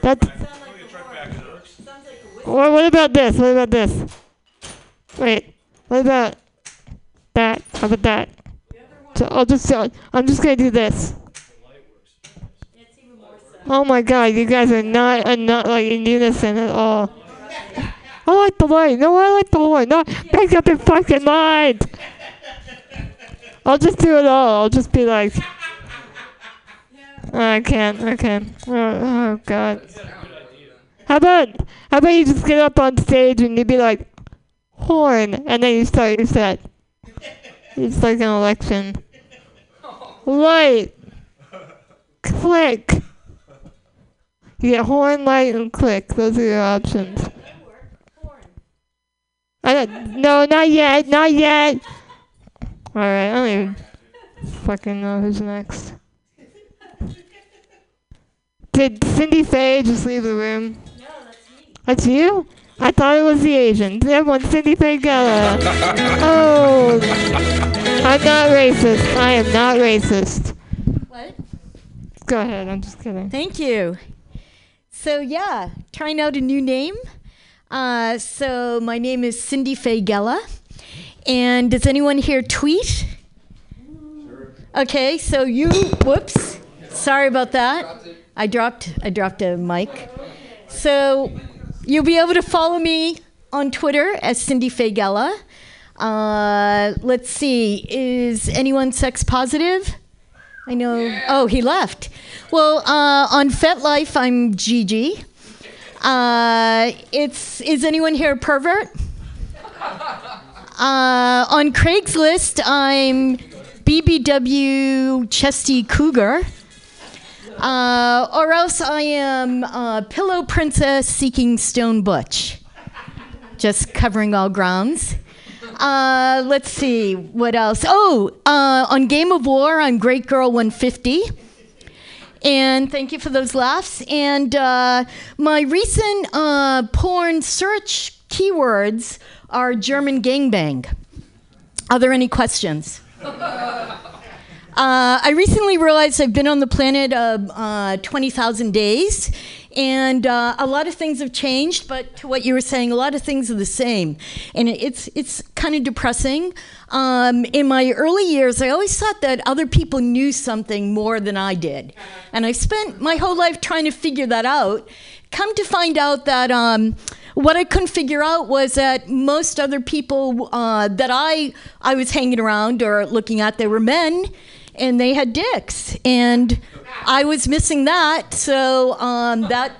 That's. Or what about this? What about this? Wait. What about that? How about that? So I'll just. I'm just gonna do this. Oh my god, you guys are not, are not like in unison at all. I like the light. No, I like the horn. No, make up your fucking mind. I'll just do it all. I'll just be like. I can't. I can't. Oh, oh god. How about how about you just get up on stage and you be like, horn, and then you start your set. It's like an election. Light. Click. You get horn, light, and click. Those are your options. I don't, no, not yet, not yet. All right, I don't even fucking know who's next. Did Cindy Faye just leave the room? No, that's me. That's you? I thought it was the Asian. Everyone, Cindy Faye Gala. *laughs* oh, I'm not racist. I am not racist. What? Go ahead. I'm just kidding. Thank you. So yeah, trying out a new name. Uh, so my name is Cindy Faye Gella. And does anyone here tweet? Okay, so you whoops. Sorry about that. I dropped I dropped a mic. So you'll be able to follow me on Twitter as Cindy Faye Gella. Uh, let's see, is anyone sex positive? I know. Oh, he left. Well, uh, on FetLife, I'm Gigi. Uh, it's is anyone here a pervert? Uh, on Craigslist, I'm BBW Chesty Cougar. Uh, or else I am uh, Pillow Princess Seeking Stone Butch. Just covering all grounds. Uh, let's see, what else? Oh, uh, on Game of War, I'm Great Girl 150. And thank you for those laughs. And uh, my recent uh, porn search keywords are German gangbang. Are there any questions? Uh, I recently realized I've been on the planet uh, 20,000 days, and uh, a lot of things have changed. But to what you were saying, a lot of things are the same, and it's it's kind of depressing. Um, in my early years, I always thought that other people knew something more than I did, and I spent my whole life trying to figure that out. Come to find out that. Um, what I couldn't figure out was that most other people uh, that I I was hanging around or looking at, they were men, and they had dicks, and I was missing that. So um, that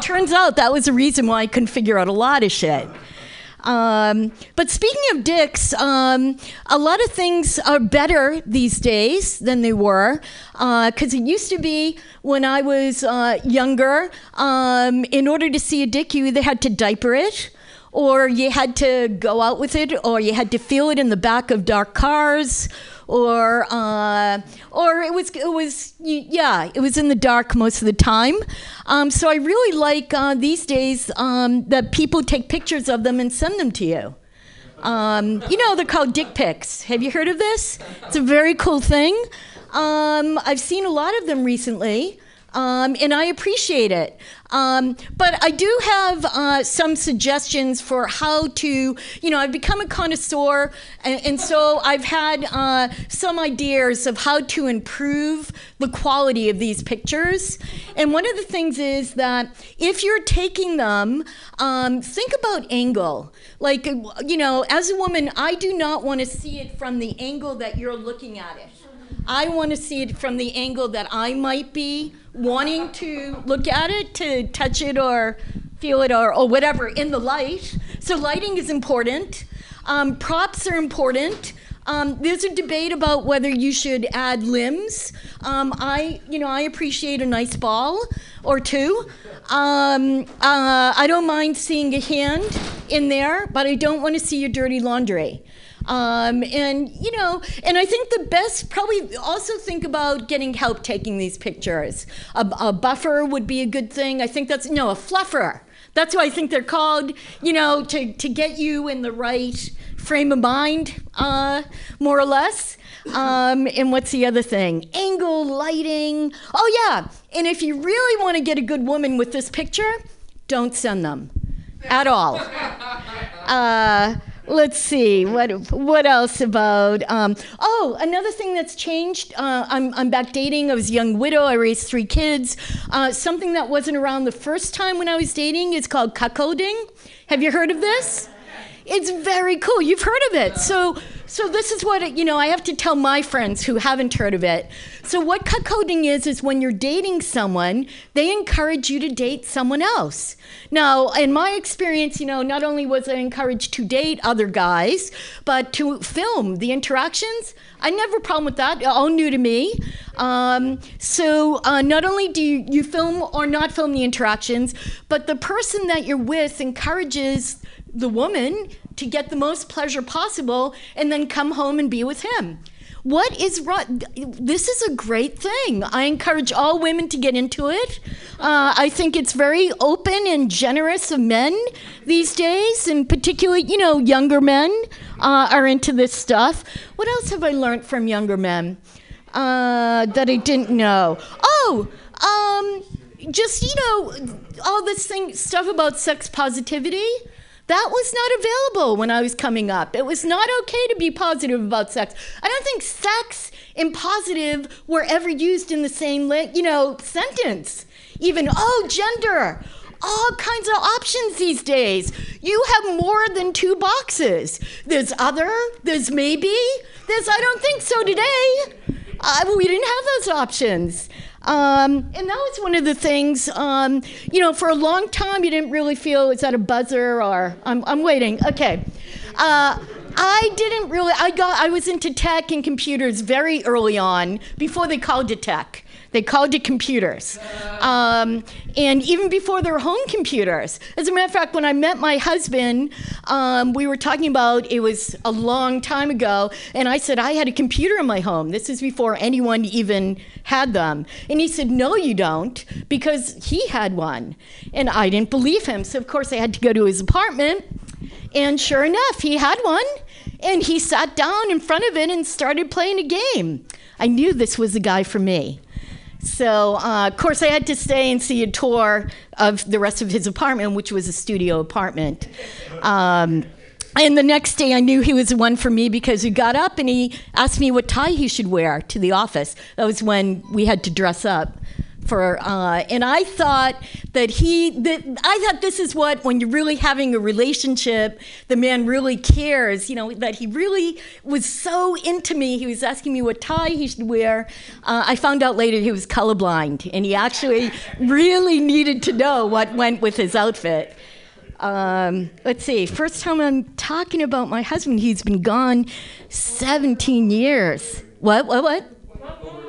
turns out that was the reason why I couldn't figure out a lot of shit. Um, but speaking of dicks, um, a lot of things are better these days than they were. Because it used to be when I was uh, younger, um, in order to see a dick, you either had to diaper it, or you had to go out with it, or you had to feel it in the back of dark cars, or uh, or it was it was yeah it was in the dark most of the time. Um, so I really like uh, these days um, that people take pictures of them and send them to you. Um, you know they're called dick pics. Have you heard of this? It's a very cool thing. Um, I've seen a lot of them recently. Um, and I appreciate it. Um, but I do have uh, some suggestions for how to, you know, I've become a connoisseur, and, and so I've had uh, some ideas of how to improve the quality of these pictures. And one of the things is that if you're taking them, um, think about angle. Like, you know, as a woman, I do not want to see it from the angle that you're looking at it. I want to see it from the angle that I might be wanting to look at it, to touch it or feel it or, or whatever in the light. So lighting is important. Um, props are important. Um, there's a debate about whether you should add limbs. Um, I, you know, I appreciate a nice ball or two. Um, uh, I don't mind seeing a hand in there, but I don't want to see your dirty laundry. Um, and you know, and I think the best probably also think about getting help taking these pictures. A, a buffer would be a good thing. I think that's no a fluffer. That's what I think they're called. You know, to to get you in the right frame of mind, uh, more or less. Um, and what's the other thing? Angle, lighting. Oh yeah. And if you really want to get a good woman with this picture, don't send them at all. Uh, let's see what what else about um, oh another thing that's changed uh, I'm, I'm back dating i was a young widow i raised three kids. Uh, something that wasn't around the first time when i was dating is called cuckolding. Have you heard of this it's very cool. You've heard of it. So so this is what you know, I have to tell my friends who haven't heard of it. So what cuckolding is is when you're dating someone, they encourage you to date someone else. Now, in my experience, you know, not only was I encouraged to date other guys, but to film the interactions. I never a problem with that. All new to me. Um, so uh, not only do you, you film or not film the interactions, but the person that you're with encourages the woman to get the most pleasure possible and then come home and be with him. What is wrong? This is a great thing. I encourage all women to get into it. Uh, I think it's very open and generous of men these days, and particularly, you know, younger men uh, are into this stuff. What else have I learned from younger men? Uh, that I didn't know. Oh, um, just you know, all this thing stuff about sex positivity. That was not available when I was coming up. It was not okay to be positive about sex. I don't think sex and positive were ever used in the same, you know, sentence. Even oh, gender. All kinds of options these days. You have more than two boxes. There's other. There's maybe. There's I don't think so today. We didn't have those options. Um, and that was one of the things, um, you know, for a long time you didn't really feel is that a buzzer or I'm, I'm waiting. Okay. Uh, I didn't really, I got, I was into tech and computers very early on before they called it tech. They called it computers. Um, and even before there were home computers. As a matter of fact, when I met my husband, um, we were talking about it was a long time ago, and I said, I had a computer in my home. This is before anyone even had them. And he said, No, you don't, because he had one. And I didn't believe him. So, of course, I had to go to his apartment. And sure enough, he had one. And he sat down in front of it and started playing a game. I knew this was the guy for me. So, uh, of course, I had to stay and see a tour of the rest of his apartment, which was a studio apartment. Um, and the next day, I knew he was the one for me because he got up and he asked me what tie he should wear to the office. That was when we had to dress up for uh, and I thought that he that I thought this is what when you're really having a relationship the man really cares you know that he really was so into me he was asking me what tie he should wear. Uh, I found out later he was colorblind and he actually *laughs* really needed to know what went with his outfit. Um, let's see first time I'm talking about my husband he's been gone 17 years. What what? What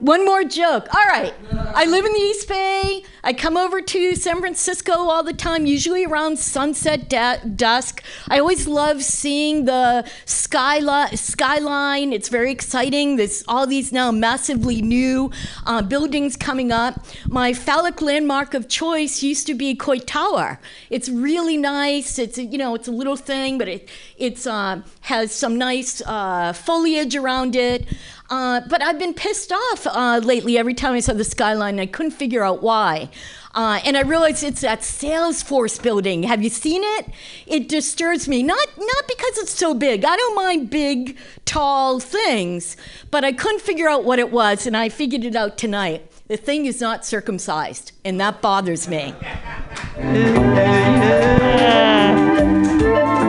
one more joke. All right. I live in the East Bay. I come over to San Francisco all the time, usually around sunset da- dusk. I always love seeing the skyli- skyline. It's very exciting. There's all these now massively new uh, buildings coming up. My phallic landmark of choice used to be Coit Tower. It's really nice. It's a, you know it's a little thing, but it it's uh, has some nice uh, foliage around it. Uh, but I've been pissed off uh, lately every time I saw the skyline. I couldn't figure out why. Uh, and I realized it's that Salesforce building. Have you seen it? It disturbs me. Not not because it's so big. I don't mind big, tall things, but I couldn't figure out what it was, and I figured it out tonight. The thing is not circumcised, and that bothers me. *laughs*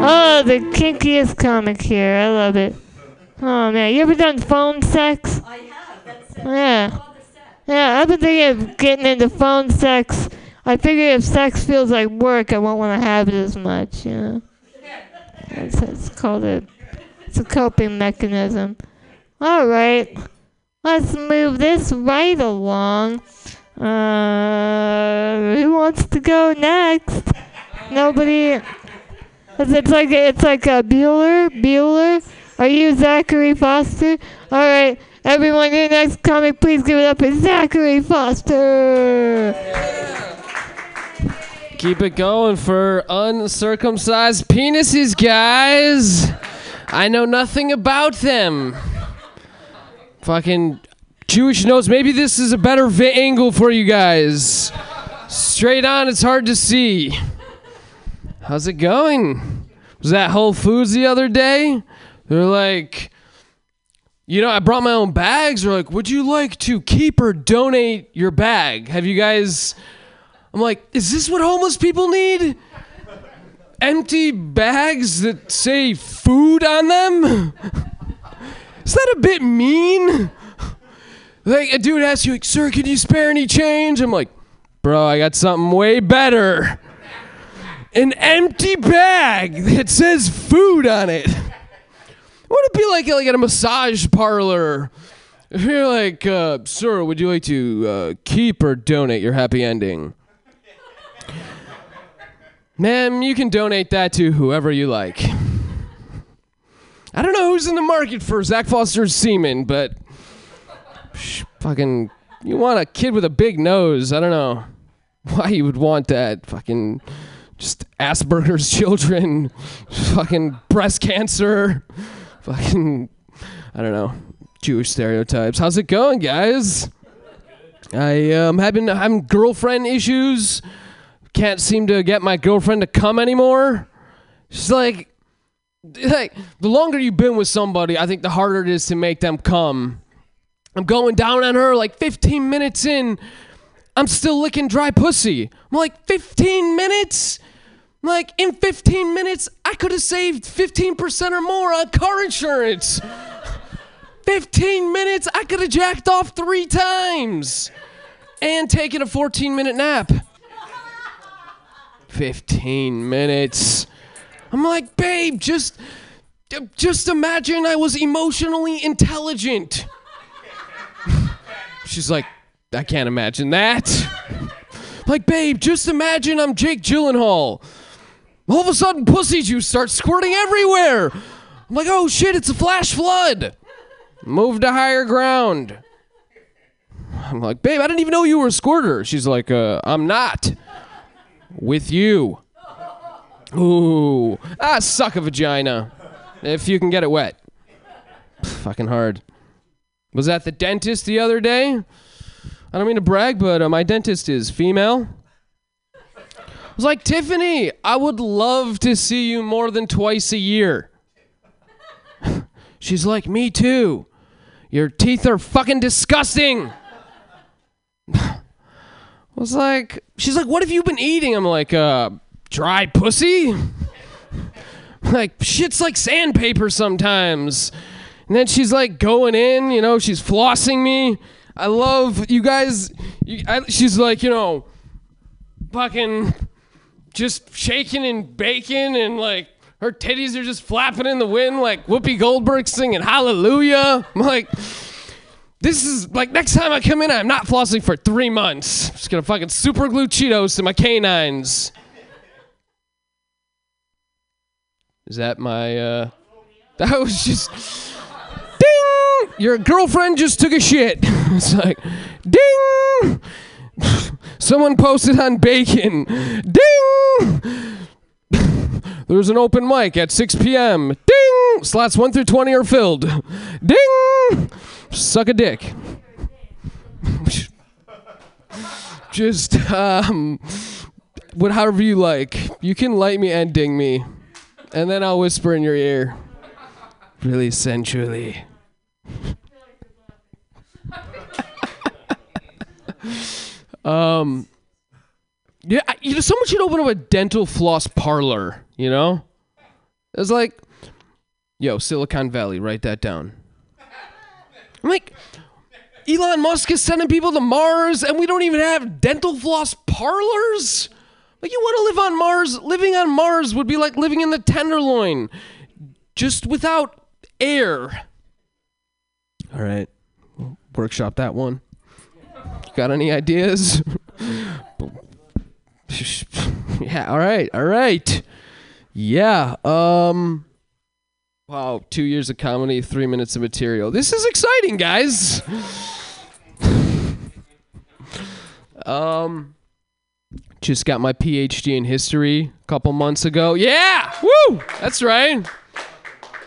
Oh, the kinkiest comic here. I love it. Oh man, you ever done phone sex? I have. That's yeah. Yeah, I've been thinking of getting into phone sex. I figure if sex feels like work, I won't want to have it as much. You know. It's, it's called a. It's a coping mechanism. All right, let's move this right along. Uh, who wants to go next? Nobody. It's, it's like it's like a Bueller. Bueller. Are you Zachary Foster? All right, everyone, your next comic, please give it up for Zachary Foster. Keep it going for uncircumcised penises, guys. I know nothing about them. Fucking Jewish nose. Maybe this is a better vi- angle for you guys. Straight on, it's hard to see. How's it going? Was that Whole Foods the other day? They're like, you know, I brought my own bags. They're like, would you like to keep or donate your bag? Have you guys? I'm like, is this what homeless people need? Empty bags that say food on them? *laughs* Is that a bit mean? Like a dude asks you, like, sir, can you spare any change? I'm like, bro, I got something way better. An empty bag that says food on it. What would it be like, like at a massage parlor? If you're like, uh, sir, would you like to uh, keep or donate your happy ending? Man, you can donate that to whoever you like. I don't know who's in the market for Zach Foster's semen, but sh- fucking, you want a kid with a big nose. I don't know why you would want that. Fucking, just Asperger's *laughs* children, fucking breast cancer, *laughs* fucking, I don't know, Jewish stereotypes. How's it going, guys? I um having having girlfriend issues. Can't seem to get my girlfriend to come anymore. She's like, like the longer you've been with somebody, I think the harder it is to make them come. I'm going down on her like 15 minutes in. I'm still licking dry pussy. I'm like 15 minutes. Like in 15 minutes, I could have saved 15% or more on car insurance. *laughs* 15 minutes, I could have jacked off three times and taken a 14 minute nap. *laughs* 15 minutes. I'm like, babe, just just imagine I was emotionally intelligent. *laughs* She's like, I can't imagine that. like, babe, just imagine I'm Jake Gyllenhaal. All of a sudden, pussy juice starts squirting everywhere. I'm like, oh shit, it's a flash flood. Move to higher ground. I'm like, babe, I didn't even know you were a squirter. She's like, uh, I'm not. With you. Ooh. Ah, suck a vagina. If you can get it wet. Fucking hard. Was at the dentist the other day. I don't mean to brag, but uh, my dentist is female. I was like, Tiffany, I would love to see you more than twice a year. *laughs* She's like, me too. Your teeth are fucking disgusting. *laughs* I was like, she's like, what have you been eating? I'm like, uh, dry pussy? *laughs* like, shit's like sandpaper sometimes. And then she's like going in, you know, she's flossing me. I love you guys. You, I, she's like, you know, fucking just shaking and baking, and like her titties are just flapping in the wind, like Whoopi Goldberg singing Hallelujah. I'm *laughs* like, this is like next time I come in, I'm not flossing for three months. I'm just gonna fucking super glue Cheetos to my canines. Is that my, uh, *laughs* that was just, ding! Your girlfriend just took a shit. *laughs* it's like, ding! Someone posted on bacon. Ding! *laughs* There's an open mic at 6 p.m. Ding! Slots 1 through 20 are filled. Ding! Suck a dick. *laughs* Just, um, what, however you like. You can light me and ding me. And then I'll whisper in your ear. Really sensually. *laughs* um, yeah, I- you know, someone should open up a dental floss parlor. You know, it's like, yo, Silicon Valley, write that down. I'm like, Elon Musk is sending people to Mars, and we don't even have dental floss parlors. Like, you want to live on Mars? Living on Mars would be like living in the Tenderloin, just without air. All right, we'll workshop that one. Got any ideas? yeah, all right, all right. Yeah, um Wow, 2 years of comedy, 3 minutes of material. This is exciting, guys. um just got my PhD in history a couple months ago. Yeah! Woo! That's right.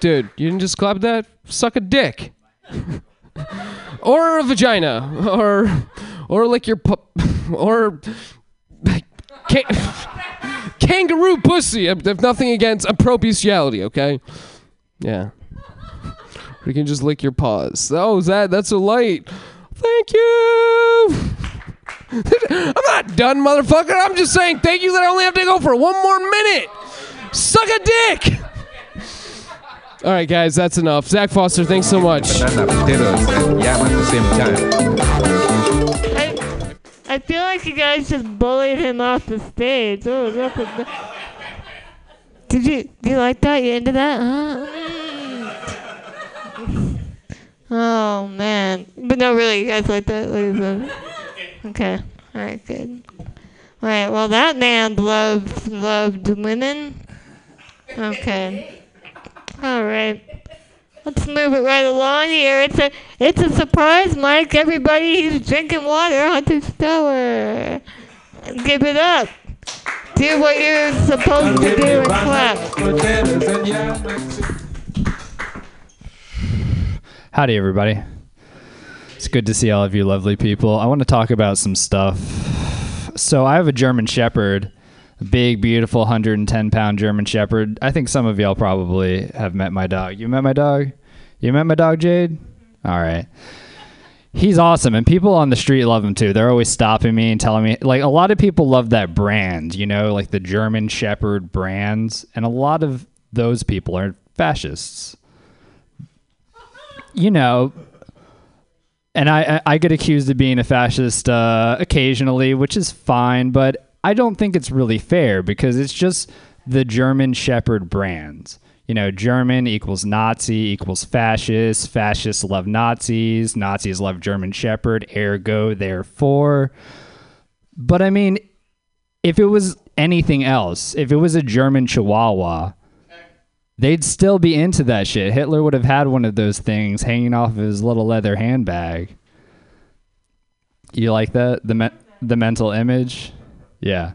Dude, you didn't just clap that? Suck a dick. *laughs* or a vagina or or lick your pu- *laughs* or *laughs* kangaroo pussy. I have nothing against appropriality, okay? Yeah. We can just lick your paws. Oh, that that's a light. Thank you. *laughs* I'm not done, motherfucker. I'm just saying thank you that I only have to go for one more minute. Suck a dick. All right, guys, that's enough. Zach Foster, thanks so much. Banana, potatoes, and yam at the same time. I, feel like you guys just bullied him off the stage. Oh. Did you do you like that? You into that? Huh? Oh man, but no, really, you guys like that? That? Uh, okay, all right, good. All right, well, that man loved loved women. Okay, all right. Let's move it right along here. It's a it's a surprise, Mike. Everybody, he's drinking water. Hunter Stower. Give it up. Do what you're supposed to do and clap. Howdy, everybody. It's good to see all of you lovely people. I want to talk about some stuff. So I have a German Shepherd, big, beautiful, 110 pound German Shepherd. I think some of y'all probably have met my dog. You met my dog? You met my dog, Jade? All right. He's awesome, and people on the street love him too. They're always stopping me and telling me, like, a lot of people love that brand, you know, like the German Shepherd brands, and a lot of those people are fascists. You know, and I, I I get accused of being a fascist uh, occasionally, which is fine, but I don't think it's really fair because it's just the German Shepherd brands. You know, German equals Nazi equals fascist. Fascists love Nazis. Nazis love German Shepherd. Ergo, therefore. But I mean, if it was anything else, if it was a German Chihuahua, they'd still be into that shit. Hitler would have had one of those things hanging off of his little leather handbag. You like that? The me- the mental image? Yeah.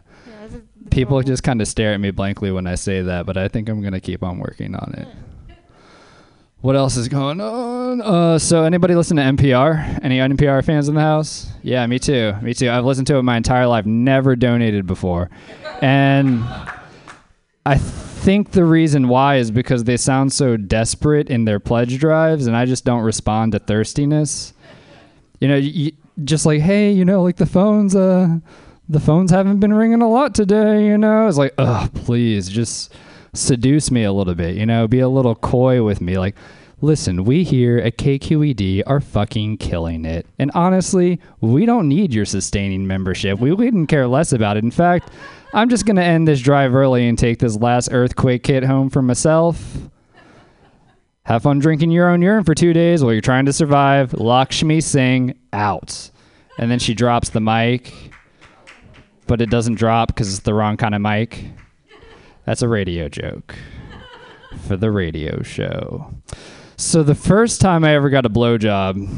People just kind of stare at me blankly when I say that, but I think I'm going to keep on working on it. *laughs* What else is going on? Uh, so anybody listen to NPR? Any NPR fans in the house? Yeah, me too. Me too. I've listened to it my entire life. Never donated before, and I think the reason why is because they sound so desperate in their pledge drives, and I just don't respond to thirstiness. You know, you, just like, hey, you know, like the phones, uh, the phones haven't been ringing a lot today. You know, it's like, oh, please, just seduce me a little bit. You know, be a little coy with me, like. Listen, we here at KQED are fucking killing it. And honestly, we don't need your sustaining membership. We wouldn't care less about it. In fact, I'm just going to end this drive early and take this last earthquake kit home for myself. Have fun drinking your own urine for two days while you're trying to survive. Lakshmi Singh out. And then she drops the mic, but it doesn't drop because it's the wrong kind of mic. That's a radio joke for the radio show. So the first time I ever got a blowjob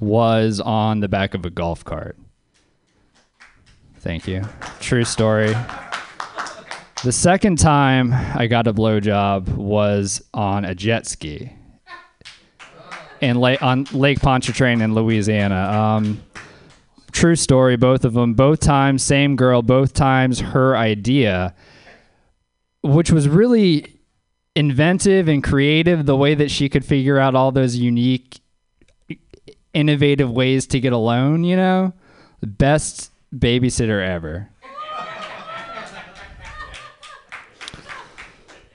was on the back of a golf cart. Thank you. True story. The second time I got a blowjob was on a jet ski in lake on Lake Pontchartrain in Louisiana. Um, true story, both of them. Both times, same girl. Both times, her idea, which was really inventive and creative. The way that she could figure out all those unique, innovative ways to get alone. You know, best babysitter ever. *sighs*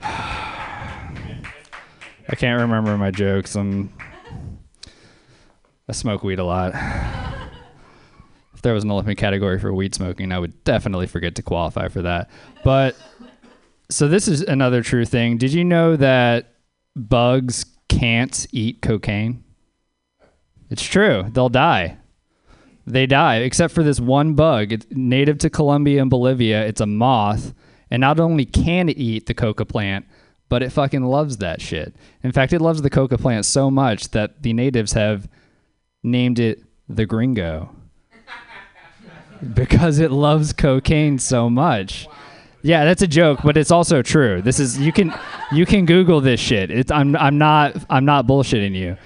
I can't remember my jokes. I'm I smoke weed a lot. There was an Olympic category for weed smoking, I would definitely forget to qualify for that. But so this is another true thing. Did you know that bugs can't eat cocaine? It's true. They'll die. They die, except for this one bug. It's native to Colombia and Bolivia. It's a moth, and not only can it eat the coca plant, but it fucking loves that shit. In fact, it loves the coca plant so much that the natives have named it the gringo because it loves cocaine so much. Yeah, that's a joke, but it's also true. This is you can you can Google this shit. It's I'm I'm not I'm not bullshitting you.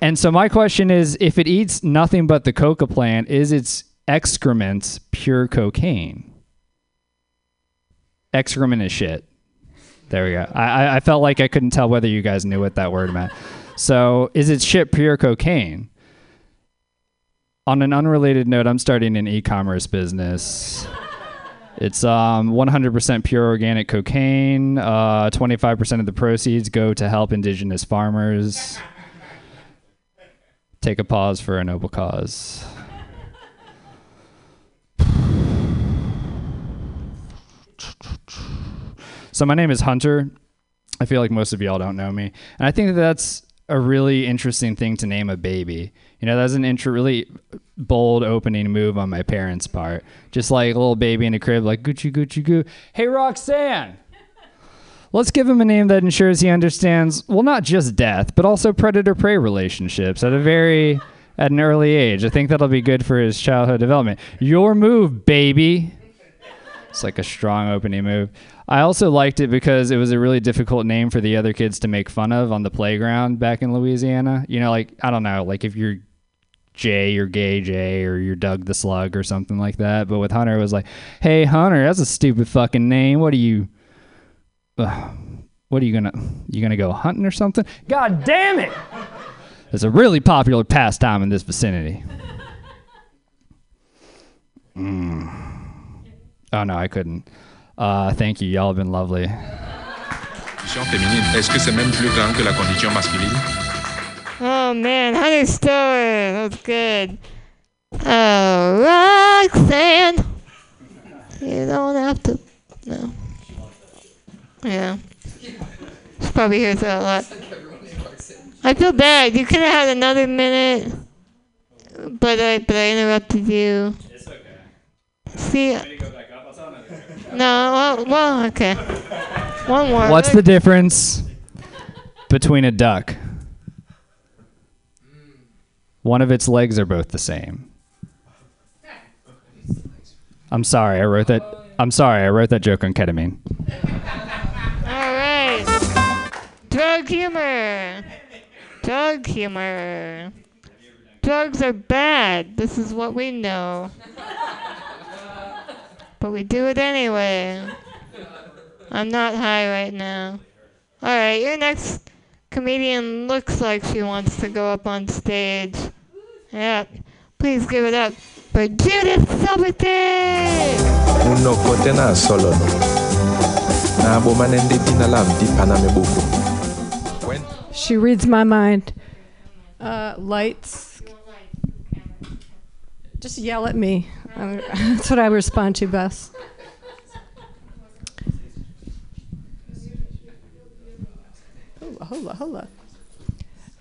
And so my question is, if it eats nothing but the coca plant, is its excrement pure cocaine? Excrement is shit. There we go. I, I- felt like I couldn't tell whether you guys knew what that word meant. So is its shit pure cocaine? On an unrelated note, I'm starting an e-commerce business. It's um 100% pure organic cocaine. Uh, 25% of the proceeds go to help indigenous farmers. Take a pause for a noble cause. So my name is Hunter. I feel like most of y'all don't know me, and I think that that's a really interesting thing to name a baby. You know, that's an intro, really bold opening move on my parents' part. Just like a little baby in a crib, like Gucci Gucci Goo. Hey Roxanne, let's give him a name that ensures he understands well not just death, but also predator prey relationships at a very at an early age. I think that'll be good for his childhood development. Your move, baby. It's like a strong opening move. I also liked it because it was a really difficult name for the other kids to make fun of on the playground back in Louisiana. You know, like I don't know, like if you're Jay or Gay Jay or you're Doug the Slug or something like that. But with Hunter, it was like, hey Hunter, that's a stupid fucking name. What are you? Uh, what are you gonna? You gonna go hunting or something? God damn it! It's a really popular pastime in this vicinity. Mm. Oh no, I couldn't. Uh, thank you. Y'all have been lovely. Est-ce que c'est même plus grand que la condition masculine? Oh man, Hunter Story. That was good. Oh, Roxanne. You don't have to. No. Yeah. She probably hears that a lot. I feel bad. You could have had another minute, but I but I interrupted you. It's okay. See. No. Well, well, okay. One more. What's the difference between a duck? One of its legs are both the same. I'm sorry, I wrote that. I'm sorry, I wrote that joke on ketamine. All right. Drug humor. Drug humor. Drugs are bad. This is what we know. But we do it anyway. I'm not high right now. All right, your next comedian looks like she wants to go up on stage. Yeah. Please give it up for Judith Silverton! Uno kotena solo no. Na bomanende tinalam di paname buku. She reads my mind. Uh, lights. Just yell at me. *laughs* That's what I respond to best. Hola, hola.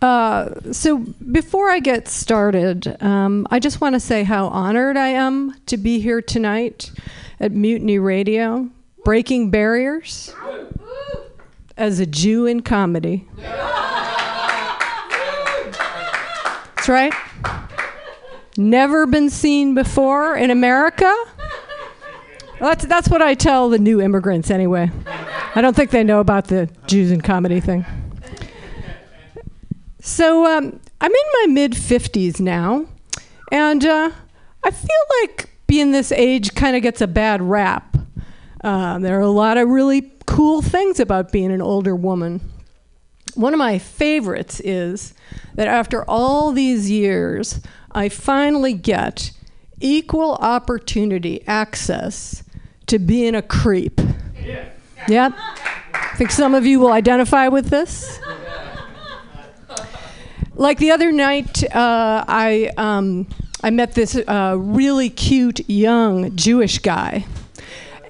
Uh, so before I get started, um, I just want to say how honored I am to be here tonight at Mutiny Radio, breaking barriers as a Jew in comedy. That's right. Never been seen before in America. That's that's what I tell the new immigrants anyway. I don't think they know about the Jews in comedy thing. So um, I'm in my mid 50s now, and uh, I feel like being this age kind of gets a bad rap. Uh, there are a lot of really cool things about being an older woman. One of my favorites is that after all these years, I finally get equal opportunity access to being a creep. Yeah. Yep. I think some of you will identify with this. *laughs* Like the other night, uh, I um, I met this uh, really cute young Jewish guy,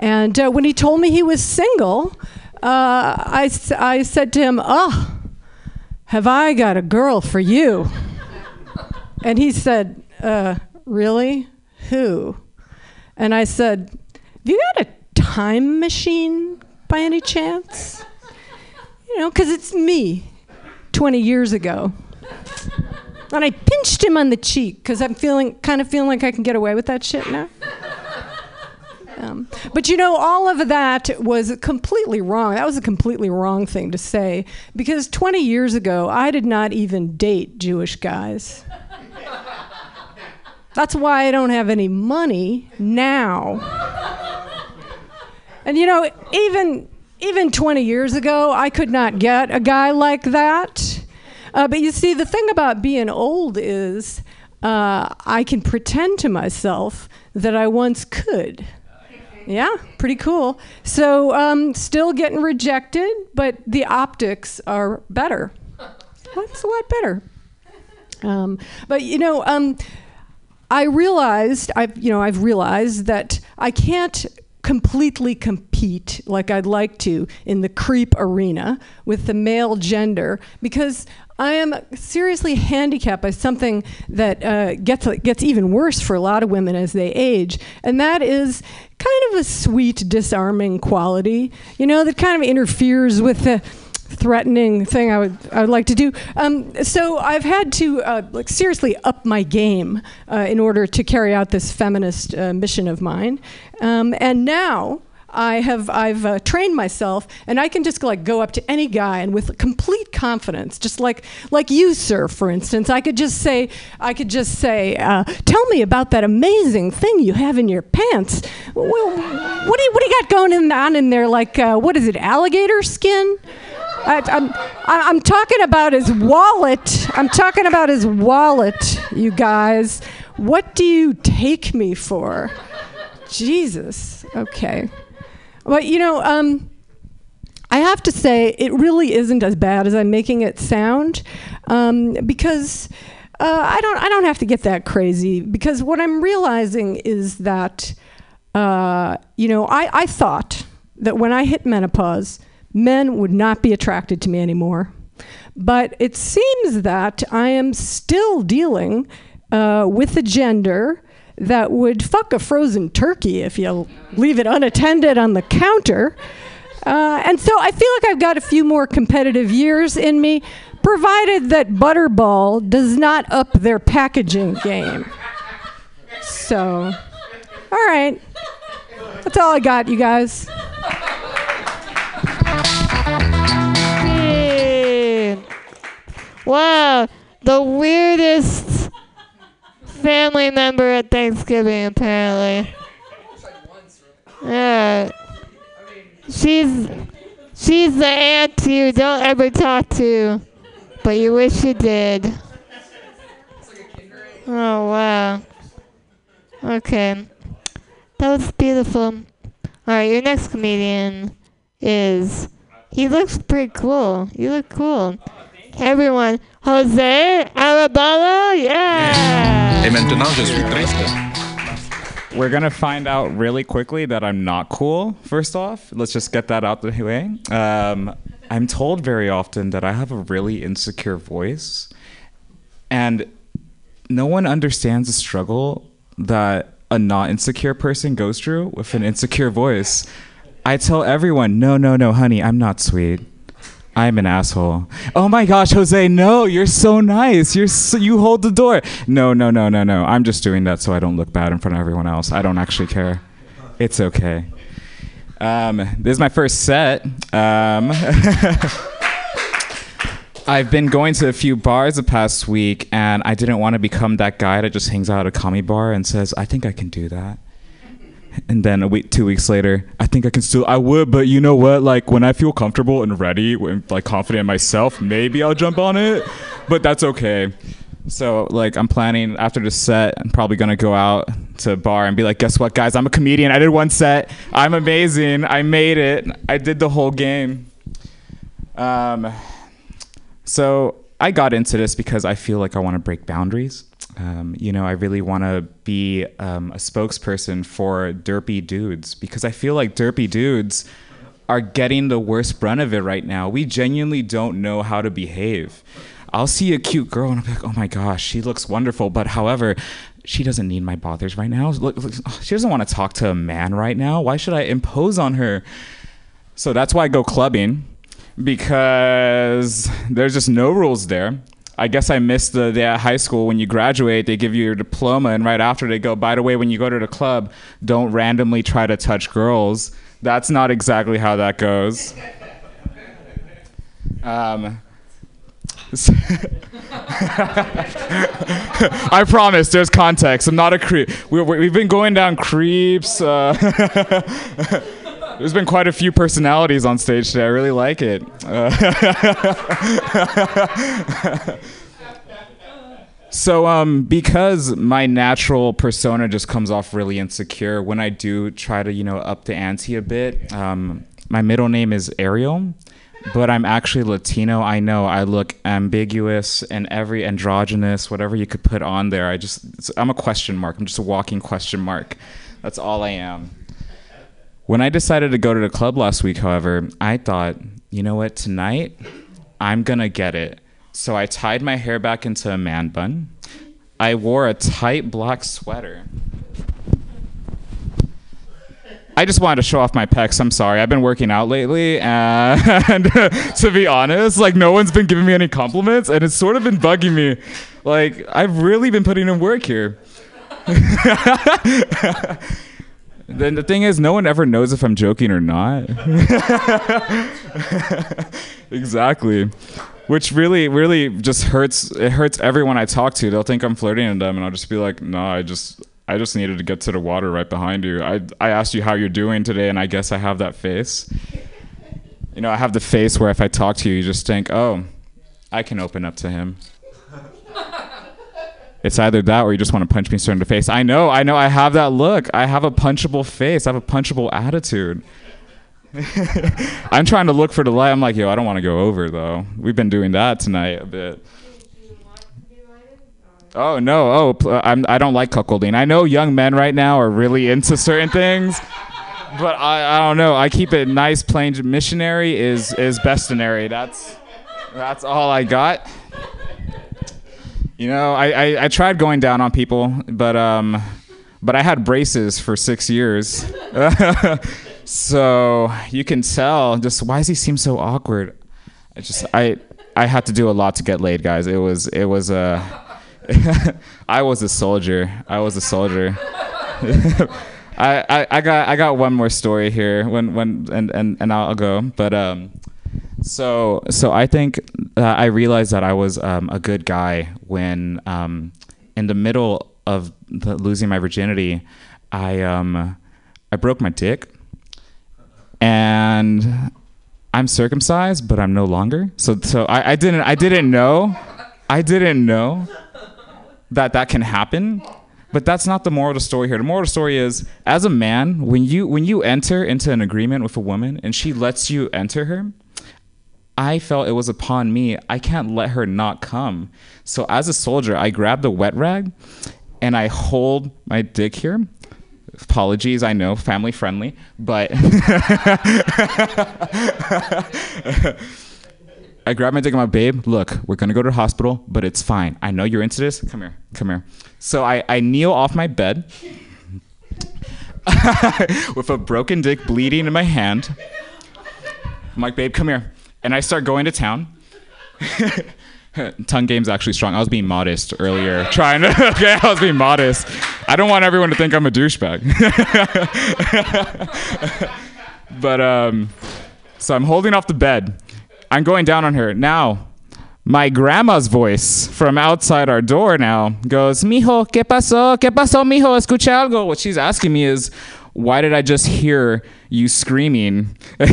and uh, when he told me he was single, uh, I I said to him, "Oh, have I got a girl for you?" *laughs* And he said, uh, "Really? Who?" And I said, "Have you got a time machine by any chance?" *laughs* You know, because it's me, 20 years ago. And I pinched him on the cheek because I'm feeling, kind of feeling like I can get away with that shit now. Um, but you know, all of that was completely wrong. That was a completely wrong thing to say because 20 years ago, I did not even date Jewish guys. That's why I don't have any money now. And you know, even even 20 years ago, I could not get a guy like that. Uh, but you see, the thing about being old is uh, I can pretend to myself that I once could. Yeah, pretty cool. So, um, still getting rejected, but the optics are better. *laughs* That's a lot better. Um, but you know, um, I realized I've you know I've realized that I can't completely compete like I'd like to in the creep arena with the male gender because I am seriously handicapped by something that uh, gets gets even worse for a lot of women as they age, and that is kind of a sweet, disarming quality. You know that kind of interferes with the threatening thing I would I would like to do. Um, so I've had to uh, like seriously up my game uh, in order to carry out this feminist uh, mission of mine, um, and now. I have I've uh, trained myself, and I can just like go up to any guy and with complete confidence, just like like you, sir, for instance, I could just say I could just say, uh, "Tell me about that amazing thing you have in your pants." Well, what do you what do you got going in, on in there? Like uh, what is it? Alligator skin? I, I'm I'm talking about his wallet. I'm talking about his wallet, you guys. What do you take me for? Jesus. Okay. Well, you know, um, I have to say it really isn't as bad as I'm making it sound, um, because uh, I don't I don't have to get that crazy. Because what I'm realizing is that, uh, you know, I, I thought that when I hit menopause, men would not be attracted to me anymore. But it seems that I am still dealing uh, with a gender that would fuck a frozen turkey if you leave it unattended on the counter. Uh, and so I feel like I've got a few more competitive years in me, provided that Butterball does not up their packaging game. So, all right. That's all I got, you guys. Wow, the weirdest family member at Thanksgiving, apparently. Yeah. She's she's the aunt you don't ever talk to, but you wish you did. Oh wow. Okay. That was beautiful. Alright, your next comedian is he looks pretty cool. You look cool. Everyone, Jose Arabalo, yeah. Et maintenant, je suis triste. We're gonna find out really quickly that I'm not cool. First off, let's just get that out the way. Um, I'm told very often that I have a really insecure voice, and no one understands the struggle that a not insecure person goes through with an insecure voice. I tell everyone, no, no, no, honey, I'm not sweet. I'm an asshole. Oh my gosh, Jose, no, you're so nice. You're so, you hold the door. No, no, no, no, no. I'm just doing that so I don't look bad in front of everyone else. I don't actually care. It's okay. Um, this is my first set. Um, *laughs* I've been going to a few bars the past week, and I didn't want to become that guy that just hangs out at a commie bar and says, "I think I can do that." And then a week, two weeks later, I think I can still. I would, but you know what? Like when I feel comfortable and ready, when, like confident in myself, maybe I'll jump on it. But that's okay. So like I'm planning after the set, I'm probably gonna go out to a bar and be like, guess what, guys? I'm a comedian. I did one set. I'm amazing. I made it. I did the whole game. Um, so I got into this because I feel like I want to break boundaries. Um, you know, I really want to be um, a spokesperson for derpy dudes because I feel like derpy dudes are getting the worst brunt of it right now. We genuinely don't know how to behave. I'll see a cute girl and I'm like, oh my gosh, she looks wonderful. But however, she doesn't need my bothers right now. Look, look, she doesn't want to talk to a man right now. Why should I impose on her? So that's why I go clubbing because there's just no rules there. I guess I missed the, the high school when you graduate, they give you your diploma, and right after they go, by the way, when you go to the club, don't randomly try to touch girls. That's not exactly how that goes. Um, *laughs* I promise, there's context. I'm not a creep. We, we've been going down creeps. Uh, *laughs* there's been quite a few personalities on stage today. I really like it. Uh, *laughs* so, um, because my natural persona just comes off really insecure, when I do try to, you know, up the ante a bit, um, my middle name is Ariel but I'm actually Latino. I know I look ambiguous and every androgynous, whatever you could put on there. I just, I'm a question mark. I'm just a walking question mark. That's all I am. When I decided to go to the club last week, however, I thought, you know what, tonight I'm gonna get it. So I tied my hair back into a man bun. I wore a tight black sweater. I just wanted to show off my pecs. I'm sorry. I've been working out lately, and *laughs* to be honest, like no one's been giving me any compliments, and it's sort of been bugging me. Like I've really been putting in work here. *laughs* then the thing is, no one ever knows if I'm joking or not. *laughs* exactly. Which really, really just hurts. It hurts everyone I talk to. They'll think I'm flirting with them, and I'll just be like, "No, I just, I just needed to get to the water right behind you. I, I asked you how you're doing today, and I guess I have that face. You know, I have the face where if I talk to you, you just think, oh, I can open up to him. *laughs* It's either that or you just want to punch me straight in the face. I know, I know, I have that look. I have a punchable face. I have a punchable attitude. *laughs* I'm trying to look for the light. I'm like, yo, I don't want to go over though. We've been doing that tonight a bit. Oh no! Oh, pl- uh, I'm, I don't like cuckolding. I know young men right now are really into certain things, but I, I don't know. I keep it nice, plain. Missionary is is bestinary. That's that's all I got. You know, I, I, I tried going down on people, but um, but I had braces for six years, *laughs* so you can tell. Just why does he seem so awkward? I just I I had to do a lot to get laid, guys. It was it was a. *laughs* I was a soldier. I was a soldier. *laughs* I, I, I got I got one more story here when when and, and, and I'll go. But um so so I think uh, I realized that I was um, a good guy when um in the middle of the, losing my virginity, I um I broke my dick and I'm circumcised, but I'm no longer. So so I, I didn't I didn't know. I didn't know that that can happen. But that's not the moral of the story here. The moral of the story is as a man, when you when you enter into an agreement with a woman and she lets you enter her, I felt it was upon me. I can't let her not come. So as a soldier, I grab the wet rag and I hold my dick here. Apologies, I know, family friendly, but *laughs* I grab my dick and my babe, look, we're gonna go to the hospital, but it's fine. I know you're into this. Come here, come here. So I, I kneel off my bed *laughs* with a broken dick bleeding in my hand. I'm like, babe, come here. And I start going to town. *laughs* Tongue game's actually strong. I was being modest earlier. Trying to, *laughs* okay, I was being modest. I don't want everyone to think I'm a douchebag. *laughs* but, um, so I'm holding off the bed. I'm going down on her. Now, my grandma's voice from outside our door now goes, Mijo, ¿qué pasó? ¿Qué pasó, mijo? Escucha algo. What she's asking me is, why did I just hear you screaming *laughs* and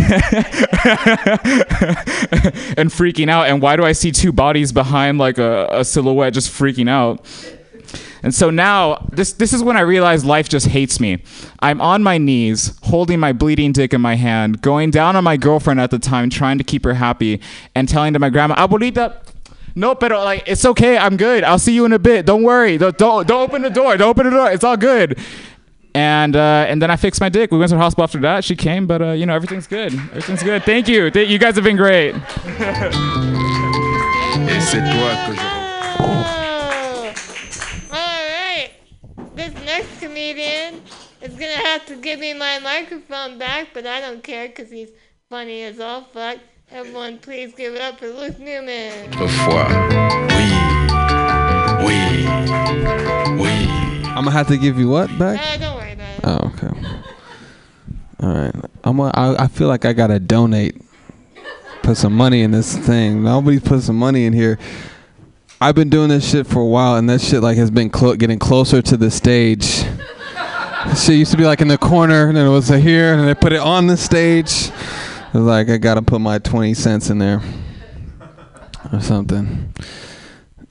freaking out? And why do I see two bodies behind like a, a silhouette just freaking out? And so now, this, this is when I realize life just hates me. I'm on my knees, holding my bleeding dick in my hand, going down on my girlfriend at the time, trying to keep her happy, and telling to my grandma, Abuelita, no, pero like, it's okay, I'm good. I'll see you in a bit. Don't worry. Don't, don't, don't open the door. Don't open the door. It's all good. And uh, and then I fixed my dick. We went to the hospital after that. She came, but uh, you know everything's good. Everything's good. Thank you. Th- you guys have been great. Et c'est toi que je Alright. This next comedian is gonna have to give me my microphone back, but I don't care because he's funny as all fuck. Everyone, please give it up for Luke Newman. Autrefois. Oui. Oui. Oui. I'm gonna have to give you what back? Uh, don't worry about it. Oh, okay. All right. I'm. Gonna, I, I feel like I gotta donate. Put some money in this thing. Nobody put some money in here. I've been doing this shit for a while, and that shit like has been clo- getting closer to the stage. shit used to be like in the corner, and then it was here, and then they put it on the stage. It was like I gotta put my twenty cents in there or something.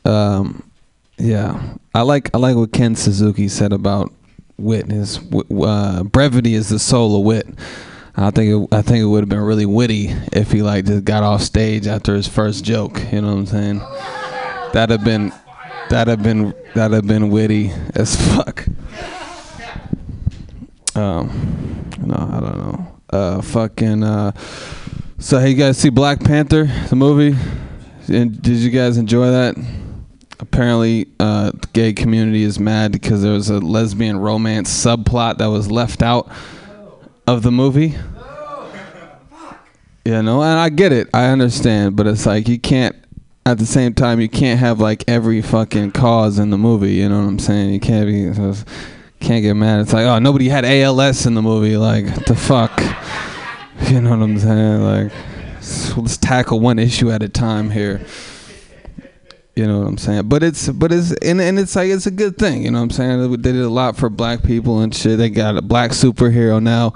Um, yeah, I like I like what Ken Suzuki said about wit. Is w- uh, brevity is the soul of wit. I think it, I think it would have been really witty if he like just got off stage after his first joke. You know what I'm saying? That'd have been that'd have been that'd have been witty as *laughs* fuck. Um, no, I don't know. Uh, fucking. Uh, so, hey, you guys see Black Panther, the movie? And did you guys enjoy that? Apparently, uh, the gay community is mad because there was a lesbian romance subplot that was left out. of the movie. You know, and I get it. I understand, but it's like you can't at the same time you can't have like every fucking cause in the movie, you know what I'm saying? You can't be can't get mad. It's like, oh, nobody had ALS in the movie like the fuck. You know what I'm saying? Like let's tackle one issue at a time here. You know what I'm saying? But it's but it's and, and it's like it's a good thing. You know what I'm saying? They did a lot for black people and shit. They got a black superhero now.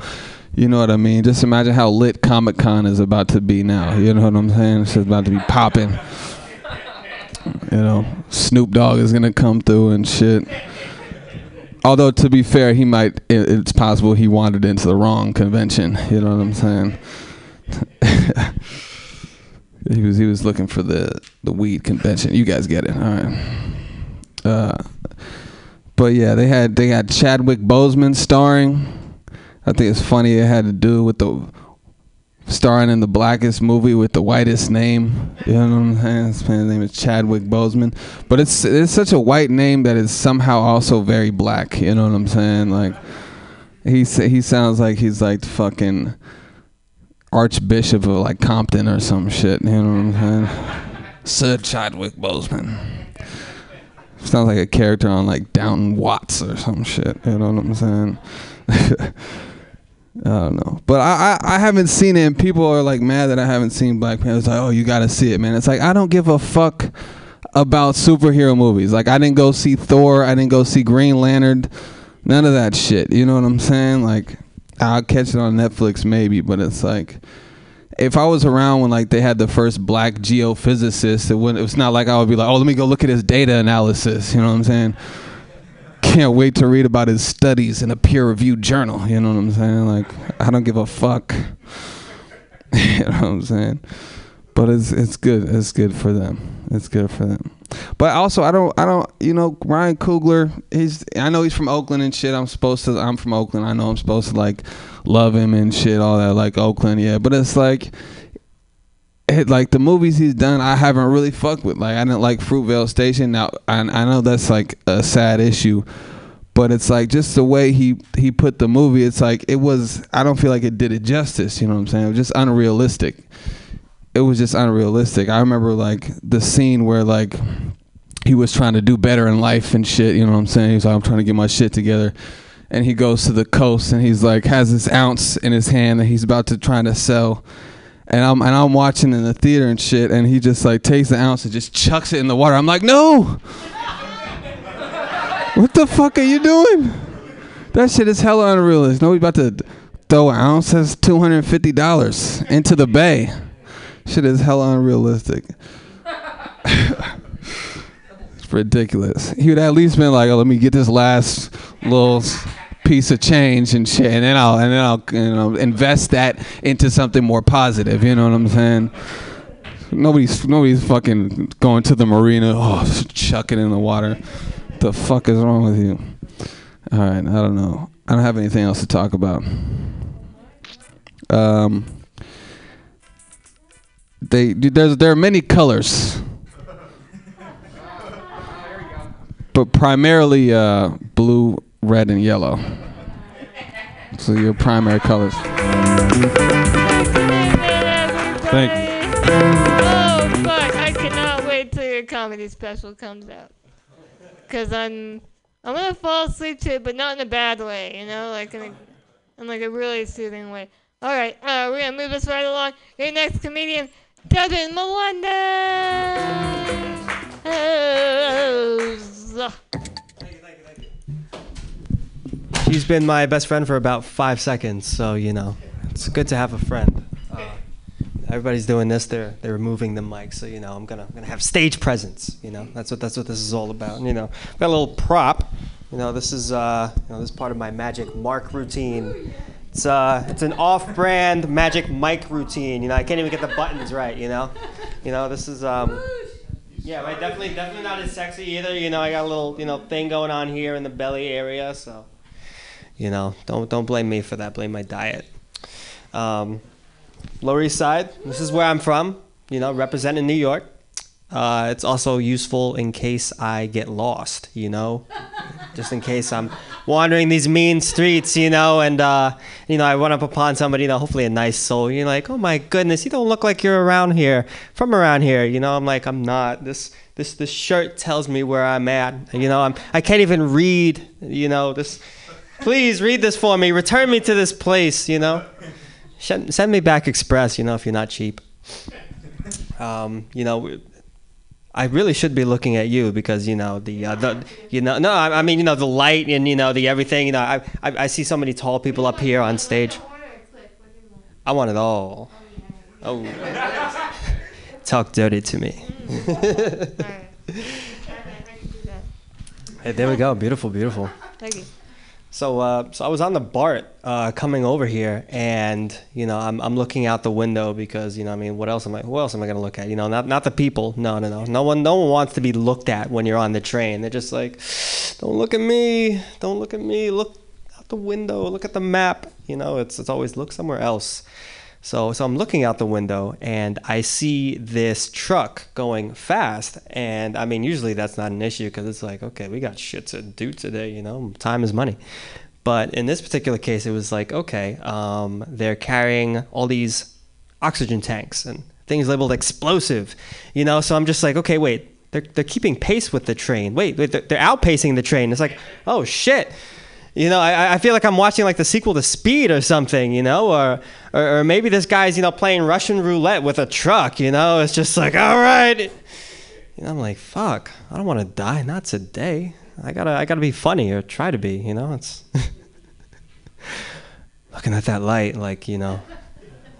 You know what I mean? Just imagine how lit Comic Con is about to be now. You know what I'm saying? It's about to be popping. You know, Snoop Dogg is gonna come through and shit. Although to be fair, he might. It's possible he wandered into the wrong convention. You know what I'm saying? *laughs* he was he was looking for the the weed convention. You guys get it, all right? Uh, but yeah, they had they had Chadwick Boseman starring. I think it's funny it had to do with the starring in the blackest movie with the whitest name. You know what I'm saying? His name is Chadwick Boseman, but it's it's such a white name that is somehow also very black. You know what I'm saying? Like he he sounds like he's like fucking Archbishop of like Compton or some shit. You know what I'm saying? Sir Chadwick Boseman. Sounds like a character on like Downton Watts or some shit. You know what I'm saying? *laughs* I don't know, but I, I I haven't seen it, and people are like mad that I haven't seen Black Panther. It's like, oh, you gotta see it, man. It's like I don't give a fuck about superhero movies. Like I didn't go see Thor, I didn't go see Green Lantern, none of that shit. You know what I'm saying? Like I'll catch it on Netflix maybe, but it's like if I was around when like they had the first black geophysicist, it wouldn't. It's not like I would be like, oh, let me go look at his data analysis. You know what I'm saying? Can't wait to read about his studies in a peer-reviewed journal. You know what I'm saying? Like I don't give a fuck. *laughs* you know what I'm saying? But it's it's good. It's good for them. It's good for them. But also, I don't, I don't, you know, Ryan Coogler. He's, I know he's from Oakland and shit. I'm supposed to, I'm from Oakland. I know I'm supposed to like love him and shit, all that, like Oakland, yeah. But it's like, it, like the movies he's done, I haven't really fucked with. Like I didn't like Fruitvale Station. Now I, I know that's like a sad issue, but it's like just the way he he put the movie. It's like it was. I don't feel like it did it justice. You know what I'm saying? It was just unrealistic. It was just unrealistic. I remember like the scene where like he was trying to do better in life and shit. You know what I'm saying? He's like, I'm trying to get my shit together. And he goes to the coast and he's like has this ounce in his hand that he's about to try to sell. And I'm and I'm watching in the theater and shit, and he just like takes the ounce and just chucks it in the water. I'm like, no. *laughs* what the fuck are you doing? That shit is hella unrealistic. Nobody about to throw an ounce that's two hundred and fifty dollars into the bay. Shit is hella unrealistic. *laughs* it's ridiculous. He would at least been like, oh, let me get this last little piece of change and shit, and then I'll and then I'll you know invest that into something more positive. You know what I'm saying? Nobody's nobody's fucking going to the marina. Oh, chucking in the water. The fuck is wrong with you? All right, I don't know. I don't have anything else to talk about. Um, they there's there are many colors, but primarily uh, blue, red, and yellow. So your primary colors. Thank you. Oh fuck! I cannot wait till your comedy special comes out. Cause I'm I'm gonna fall asleep to it, but not in a bad way. You know, like in a in like a really soothing way. All right, uh, we're gonna move this right along. Your next comedian, Devin Melendez. She's been my best friend for about five seconds, so you know, it's good to have a friend. Uh, everybody's doing this; they're they're moving the mic, so you know, I'm gonna I'm gonna have stage presence. You know, that's what that's what this is all about. You know, got a little prop. You know, this is uh, you know, this is part of my Magic Mike routine. It's uh, it's an off-brand magic mic routine. You know, I can't even get the buttons right. You know, you know, this is um. Yeah, right. Definitely, definitely not as sexy either. You know, I got a little, you know, thing going on here in the belly area, so you know, don't don't blame me for that. Blame my diet. Um, Lower East Side. This is where I'm from. You know, representing New York. Uh, it's also useful in case I get lost. You know, just in case I'm wandering these mean streets, you know, and uh, you know, I run up upon somebody, you know, hopefully a nice soul. You're like, oh my goodness, you don't look like you're around here, from around here, you know. I'm like, I'm not. This this this shirt tells me where I'm at. You know, I'm I can't even read. You know, this. Please read this for me. Return me to this place. You know, send, send me back express. You know, if you're not cheap. Um, you know, I really should be looking at you because you know the uh, the you know no I, I mean you know the light and you know the everything you know I, I I see so many tall people up here on stage. I want it all. Oh, *laughs* talk dirty to me. *laughs* hey, there we go. Beautiful, beautiful. Thank you. So, uh, so I was on the BART uh, coming over here, and you know, I'm, I'm looking out the window because you know, I mean, what else am I? Who else am I gonna look at? You know, not not the people. No, no, no. No one, no one wants to be looked at when you're on the train. They're just like, don't look at me. Don't look at me. Look out the window. Look at the map. You know, it's it's always look somewhere else. So, so I'm looking out the window and I see this truck going fast. And I mean, usually that's not an issue because it's like, okay, we got shit to do today, you know, time is money. But in this particular case, it was like, okay, um, they're carrying all these oxygen tanks and things labeled explosive, you know. So I'm just like, okay, wait, they're they're keeping pace with the train. Wait, wait they're, they're outpacing the train. It's like, oh shit. You know, I, I feel like I'm watching like the sequel to Speed or something, you know, or, or or maybe this guy's you know playing Russian roulette with a truck, you know. It's just like, all right, you know, I'm like, fuck, I don't want to die, not today. I gotta I gotta be funny or try to be, you know. It's *laughs* looking at that light, like you know,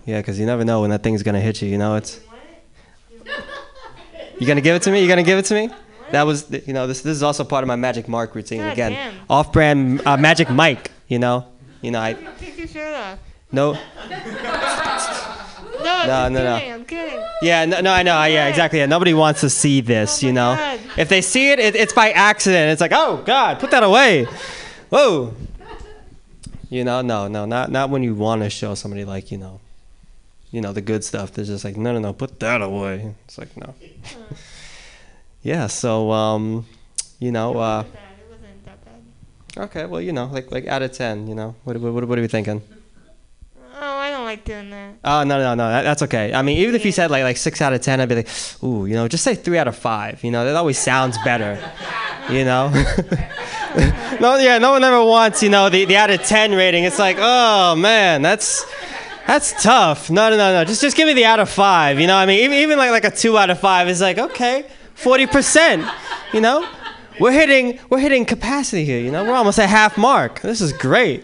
yeah, because you never know when that thing's gonna hit you, you know. It's you gonna give it to me? You gonna give it to me? That was, you know, this this is also part of my Magic Mike routine. God Again, damn. off-brand uh, Magic Mike. You know, you know, I Take your shirt off. no. *laughs* No, No, I'm no, no. kidding. I'm kidding. Yeah, no, no, I know. Yeah, exactly. Yeah, nobody wants to see this, you know. God. If they see it, it, it's by accident. It's like, oh God, put that away. Whoa. You know, no, no, not not when you want to show somebody like, you know, you know the good stuff. They're just like, no, no, no, put that away. It's like, no. Yeah. So, um, you know, uh, it wasn't that bad. okay. Well, you know, like like out of ten, you know, what what, what are we thinking? Oh, I don't like doing that. Oh no no no that, that's okay. I mean even if you said like like six out of ten, I'd be like, ooh, you know, just say three out of five. You know, that always sounds better. You know. *laughs* no yeah, no one ever wants you know the, the out of ten rating. It's like oh man, that's that's tough. No no no no, just just give me the out of five. You know, I mean even even like like a two out of five is like okay, forty percent. You know, we're hitting we're hitting capacity here. You know, we're almost at half mark. This is great.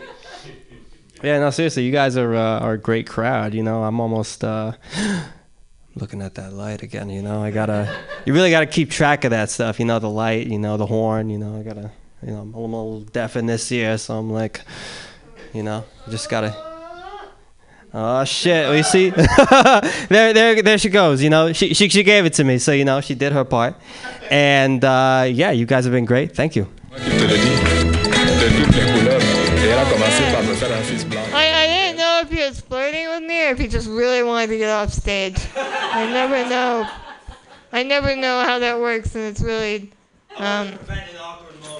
Yeah, no, seriously, you guys are uh, are a great crowd. You know, I'm almost uh, *gasps* looking at that light again. You know, I gotta, you really gotta keep track of that stuff. You know, the light, you know, the horn. You know, I gotta, you know, I'm a little deaf in this ear, so I'm like, you know, just gotta. Oh shit! We see, *laughs* there, there, there she goes. You know, she, she, she gave it to me, so you know, she did her part, and uh, yeah, you guys have been great. Thank you. I, I didn't know if he was flirting with me or if he just really wanted to get off stage. I never know. I never know how that works, and it's really um,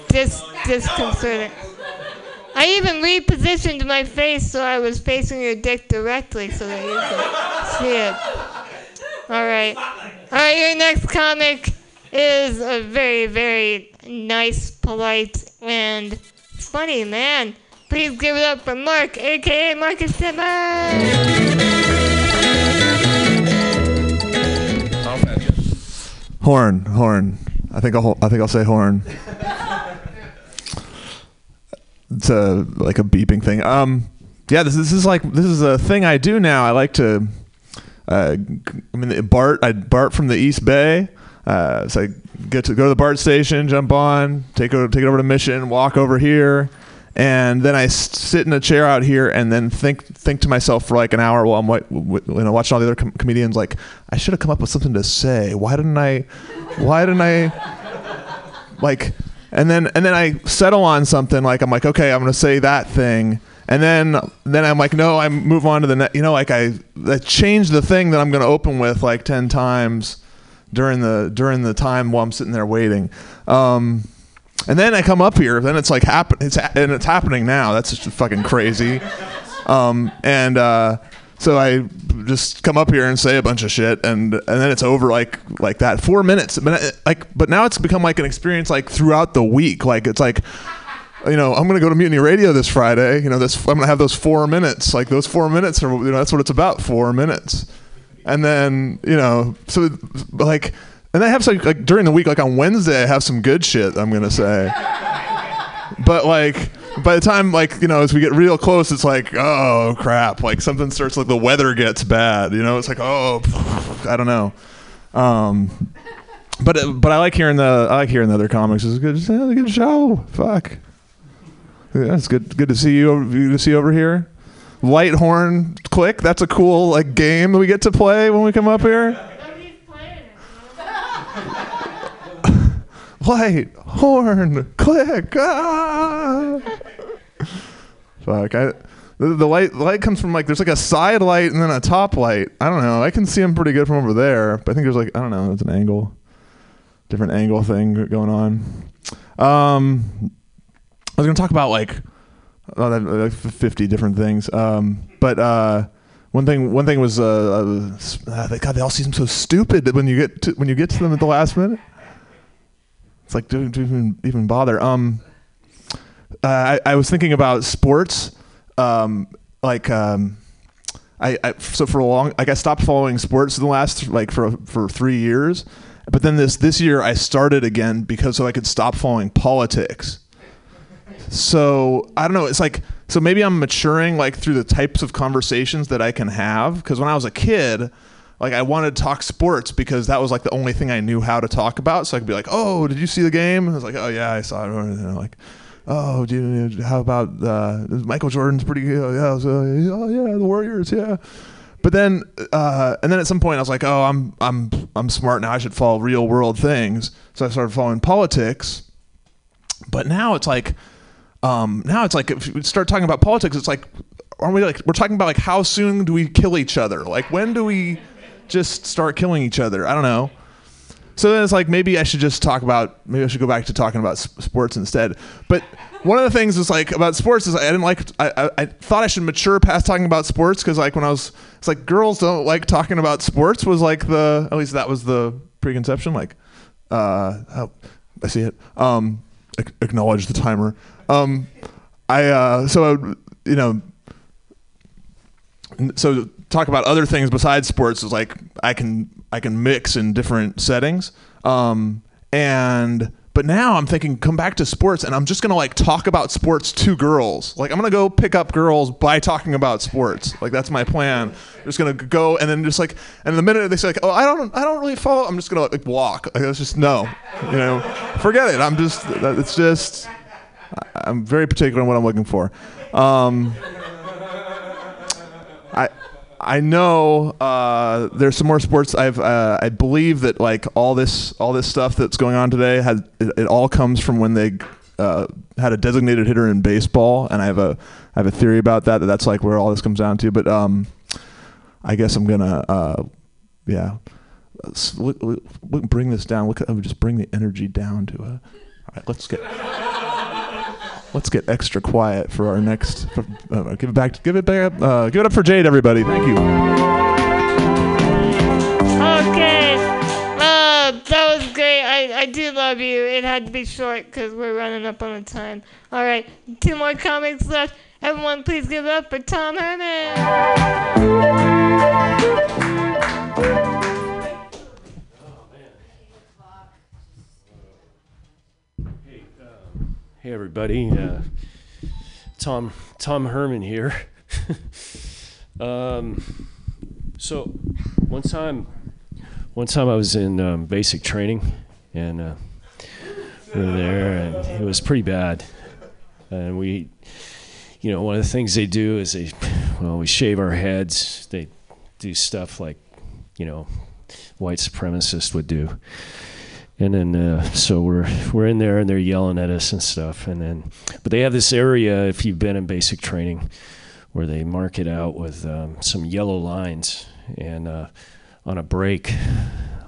dis- disconcerting. I even repositioned my face so I was facing your dick directly so that you could see it. All right. All right, your next comic is a very, very nice, polite, and funny man. Please give it up for Mark, aka Marcus Simmons. Horn, horn. I think I'll I think I'll say horn. *laughs* It's a like a beeping thing. Um, yeah, this, this is like this is a thing I do now. I like to. Uh, I mean, Bart. I Bart from the East Bay. Uh, so I get to go to the BART station, jump on, take it take it over to Mission, walk over here, and then I sit in a chair out here and then think think to myself for like an hour while I'm you know, watching all the other com- comedians. Like, I should have come up with something to say. Why didn't I? Why didn't I? Like, and then and then I settle on something. Like I'm like, okay, I'm gonna say that thing. And then, then I'm like, no, I move on to the next. You know, like I, I change the thing that I'm going to open with like ten times during the during the time while I'm sitting there waiting. Um, and then I come up here, then it's like happen. It's ha- and it's happening now. That's just fucking crazy. *laughs* Um, and uh, so I just come up here and say a bunch of shit, and and then it's over like like that. Four minutes, but like but now it's become like an experience like throughout the week. Like it's like you know, I'm gonna go to Mutiny Radio this Friday. You know, this I'm gonna have those four minutes. Like those four minutes are, you know, that's what it's about. Four minutes, and then you know, so like, and I have some like during the week, like on Wednesday, I have some good shit. I'm gonna say, but like by the time like you know, as we get real close, it's like, oh crap, like something starts like the weather gets bad. You know, it's like, oh, I don't know. Um, but but I like hearing the I like hearing the other comics. It's a good, it's a good show. Fuck. Yeah, it's good. Good to see you. over- Good to see you over here. Light horn click. That's a cool like game that we get to play when we come up here. Light horn click. Ah! Fuck. I, the, the light the light comes from like there's like a side light and then a top light. I don't know. I can see them pretty good from over there, but I think there's like I don't know. It's an angle, different angle thing going on. Um, I was gonna talk about like, oh, that- like 50 different things. Um, but uh, one thing, one thing was, uh, uh, uh, they, God, they all seem so stupid when you get to, when you get to them at the last minute. It's like, do, even even bother? Um, uh, I, I was thinking about sports. Um, like, um, I, I so for a long, like I stopped following sports in the last like for for three years, but then this this year I started again because so I could stop following politics so I don't know. It's like so maybe I'm maturing like through the types of conversations that I can have. Because when I was a kid, like I wanted to talk sports because that was like the only thing I knew how to talk about. So I could be like, "Oh, did you see the game?" I was like, "Oh yeah, I saw it." And they're like, "Oh, do you, how about uh, Michael Jordan's pretty good? Yeah, so, oh yeah, the Warriors, yeah." But then, uh, and then at some point, I was like, "Oh, I'm I'm I'm smart now. I should follow real world things." So I started following politics. But now it's like, um, now it's like if we start talking about politics, it's like, aren't we like we're talking about like how soon do we kill each other? Like when do we just start killing each other? I don't know. So then it's like maybe I should just talk about maybe I should go back to talking about sports instead. But one of the things is like about sports is I didn't like I, I, I thought I should mature past talking about sports because like when I was it's like girls don't like talking about sports was like the at least that was the preconception like uh how, I see it um acknowledge the timer um I uh so I, you know so talk about other things besides sports is like I can I can mix in different settings. Um, and but now I'm thinking come back to sports and I'm just gonna like talk about sports to girls. Like I'm gonna go pick up girls by talking about sports. Like that's my plan. just gonna go and then just like and the minute they say like oh I don't I don't really follow I'm just gonna like walk. Like it's just no, you know, forget it. I'm just it's just I'm very particular on what I'm looking for. Um, I know uh, there's some more sports. I've uh, I believe that like all this all this stuff that's going on today had it, it all comes from when they uh, had a designated hitter in baseball, and I have a I have a theory about that that that's like where all this comes down to. But um, I guess I'm gonna uh, yeah. Bring this down. Look, at, just bring the energy down to a. All right, let's get. Let's get extra quiet for our next. Uh, give it back. Give it back. Uh, give it up for Jade, everybody. Thank you. Okay. Uh, that was great. I, I do love you. It had to be short because we're running up on the time. All right. Two more comics left. Everyone, please give it up for Tom Herman. Hey everybody, uh, Tom Tom Herman here. *laughs* um, so one time, one time I was in um, basic training, and uh, we were there, and it was pretty bad. And we, you know, one of the things they do is they, well, we shave our heads. They do stuff like, you know, white supremacists would do. And then uh, *laughs* so we're we're in there and they're yelling at us and stuff. And then but they have this area if you've been in basic training where they mark it out with um, some yellow lines and uh, on a break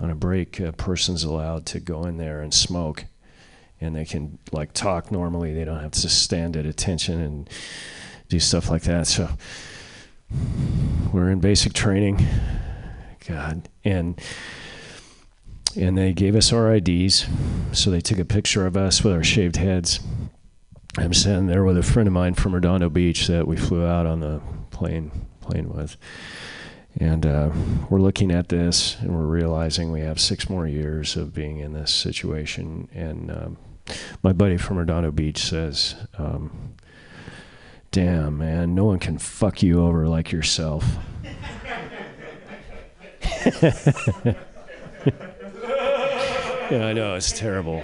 on a break a person's allowed to go in there and smoke and they can like talk normally. They don't have to stand at attention and do stuff like that. So we're in basic training. God, and and they gave us our IDs. So they took a picture of us with our shaved heads. I'm sitting there with a friend of mine from Redondo Beach that we flew out on the plane plane with. And uh, we're looking at this and we're realizing we have six more years of being in this situation. And um, my buddy from Redondo Beach says, um, Damn, man, no one can fuck you over like yourself. *laughs* *laughs* yeah, I know, it's terrible.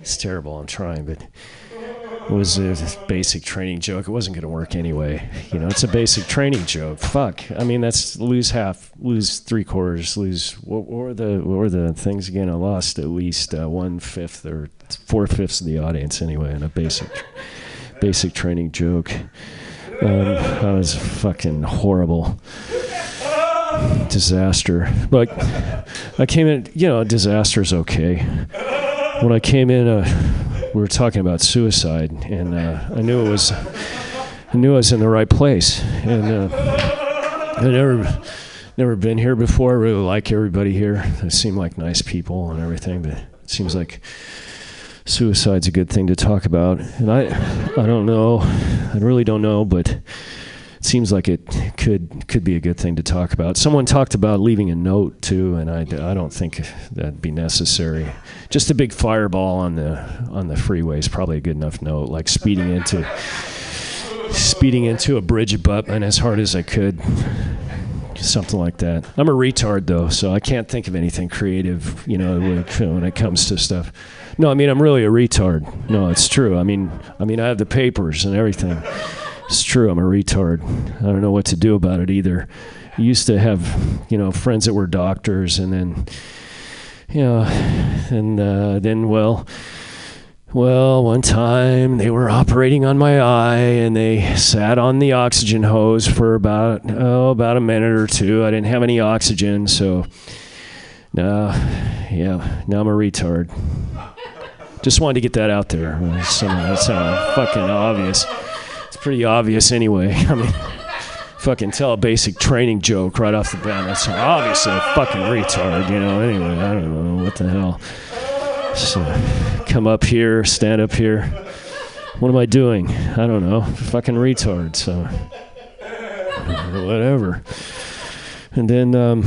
It's terrible. I'm trying, but it was a basic training joke. It wasn't going to work anyway. You know, it's a basic training joke. Fuck. I mean, that's lose half, lose three quarters, lose. What, were the what were the things again? I lost at least uh, one fifth or four fifths of the audience anyway in a basic basic training joke. Um, that was fucking horrible disaster. But I came in, you know, a disaster's okay. When I came in, uh, we were talking about suicide, and uh, I knew it was, I knew I was in the right place, and uh, I never, never been here before. I really like everybody here. They seem like nice people and everything, but it seems like suicide's a good thing to talk about. And I, I don't know, I really don't know, but seems like it could could be a good thing to talk about. Someone talked about leaving a note too, and I, I don't think that'd be necessary. Just a big fireball on the on the freeway is probably a good enough note, like speeding into speeding into a bridge abutment as hard as I could. Something like that. I'm a retard though, so I can't think of anything creative, you know, when it comes to stuff. No, I mean I'm really a retard. No, it's true. I mean, I mean I have the papers and everything. It's true. I'm a retard. I don't know what to do about it either. I used to have, you know, friends that were doctors, and then, you know, and uh, then well, well, one time they were operating on my eye, and they sat on the oxygen hose for about oh about a minute or two. I didn't have any oxygen, so. No, yeah, now I'm a retard. Just wanted to get that out there. Some, that's uh, fucking obvious. Pretty obvious anyway. *laughs* I mean, fucking tell a basic training joke right off the bat. That's obviously a fucking retard, you know. Anyway, I don't know what the hell. So, come up here, stand up here. What am I doing? I don't know. Fucking retard. So, whatever. And then, um,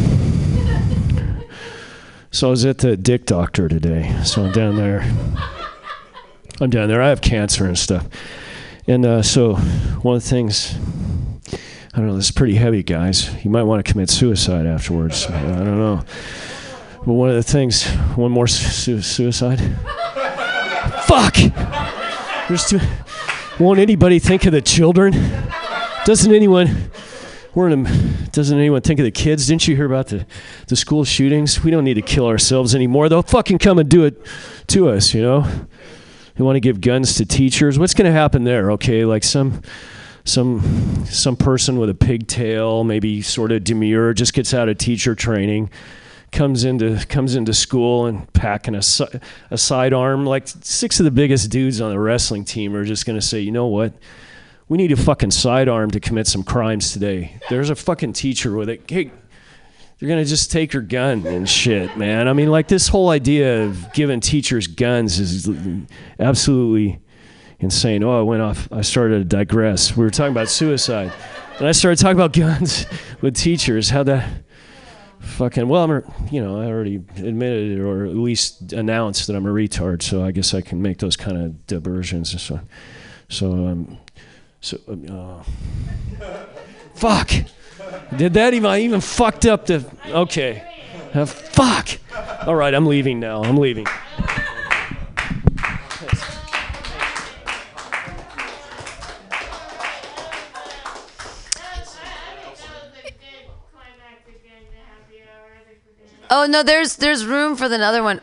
so I was at the dick doctor today. So I'm down there. I'm down there. I have cancer and stuff. And uh, so one of the things, I don't know, this is pretty heavy, guys. You might want to commit suicide afterwards. I don't know. But one of the things, one more su- suicide. Fuck! There's too. Won't anybody think of the children? Doesn't anyone? We're in a, doesn't anyone think of the kids? Didn't you hear about the, the school shootings? We don't need to kill ourselves anymore. They'll fucking come and do it to us, you know? They want to give guns to teachers. What's going to happen there? Okay, like some some some person with a pigtail, maybe sort of demure, just gets out of teacher training, comes into comes into school and packing a, a sidearm. Like six of the biggest dudes on the wrestling team are just going to say, you know what? We need a fucking sidearm to commit some crimes today. There's a fucking teacher with it. Hey, they're gonna just take her gun and shit, man. I mean, like this whole idea of giving teachers guns is absolutely insane. Oh, I went off. I started to digress. We were talking about suicide, and I started talking about *laughs* guns with teachers. How that fucking well, I'm you know I already admitted it or at least announced that I'm a retard, so I guess I can make those kind of diversions so. So um, so uh, *laughs* fuck. Did that even? I even fucked up the. Okay. Uh, fuck. All right, I'm leaving now. I'm leaving. Oh no, there's there's room for another one.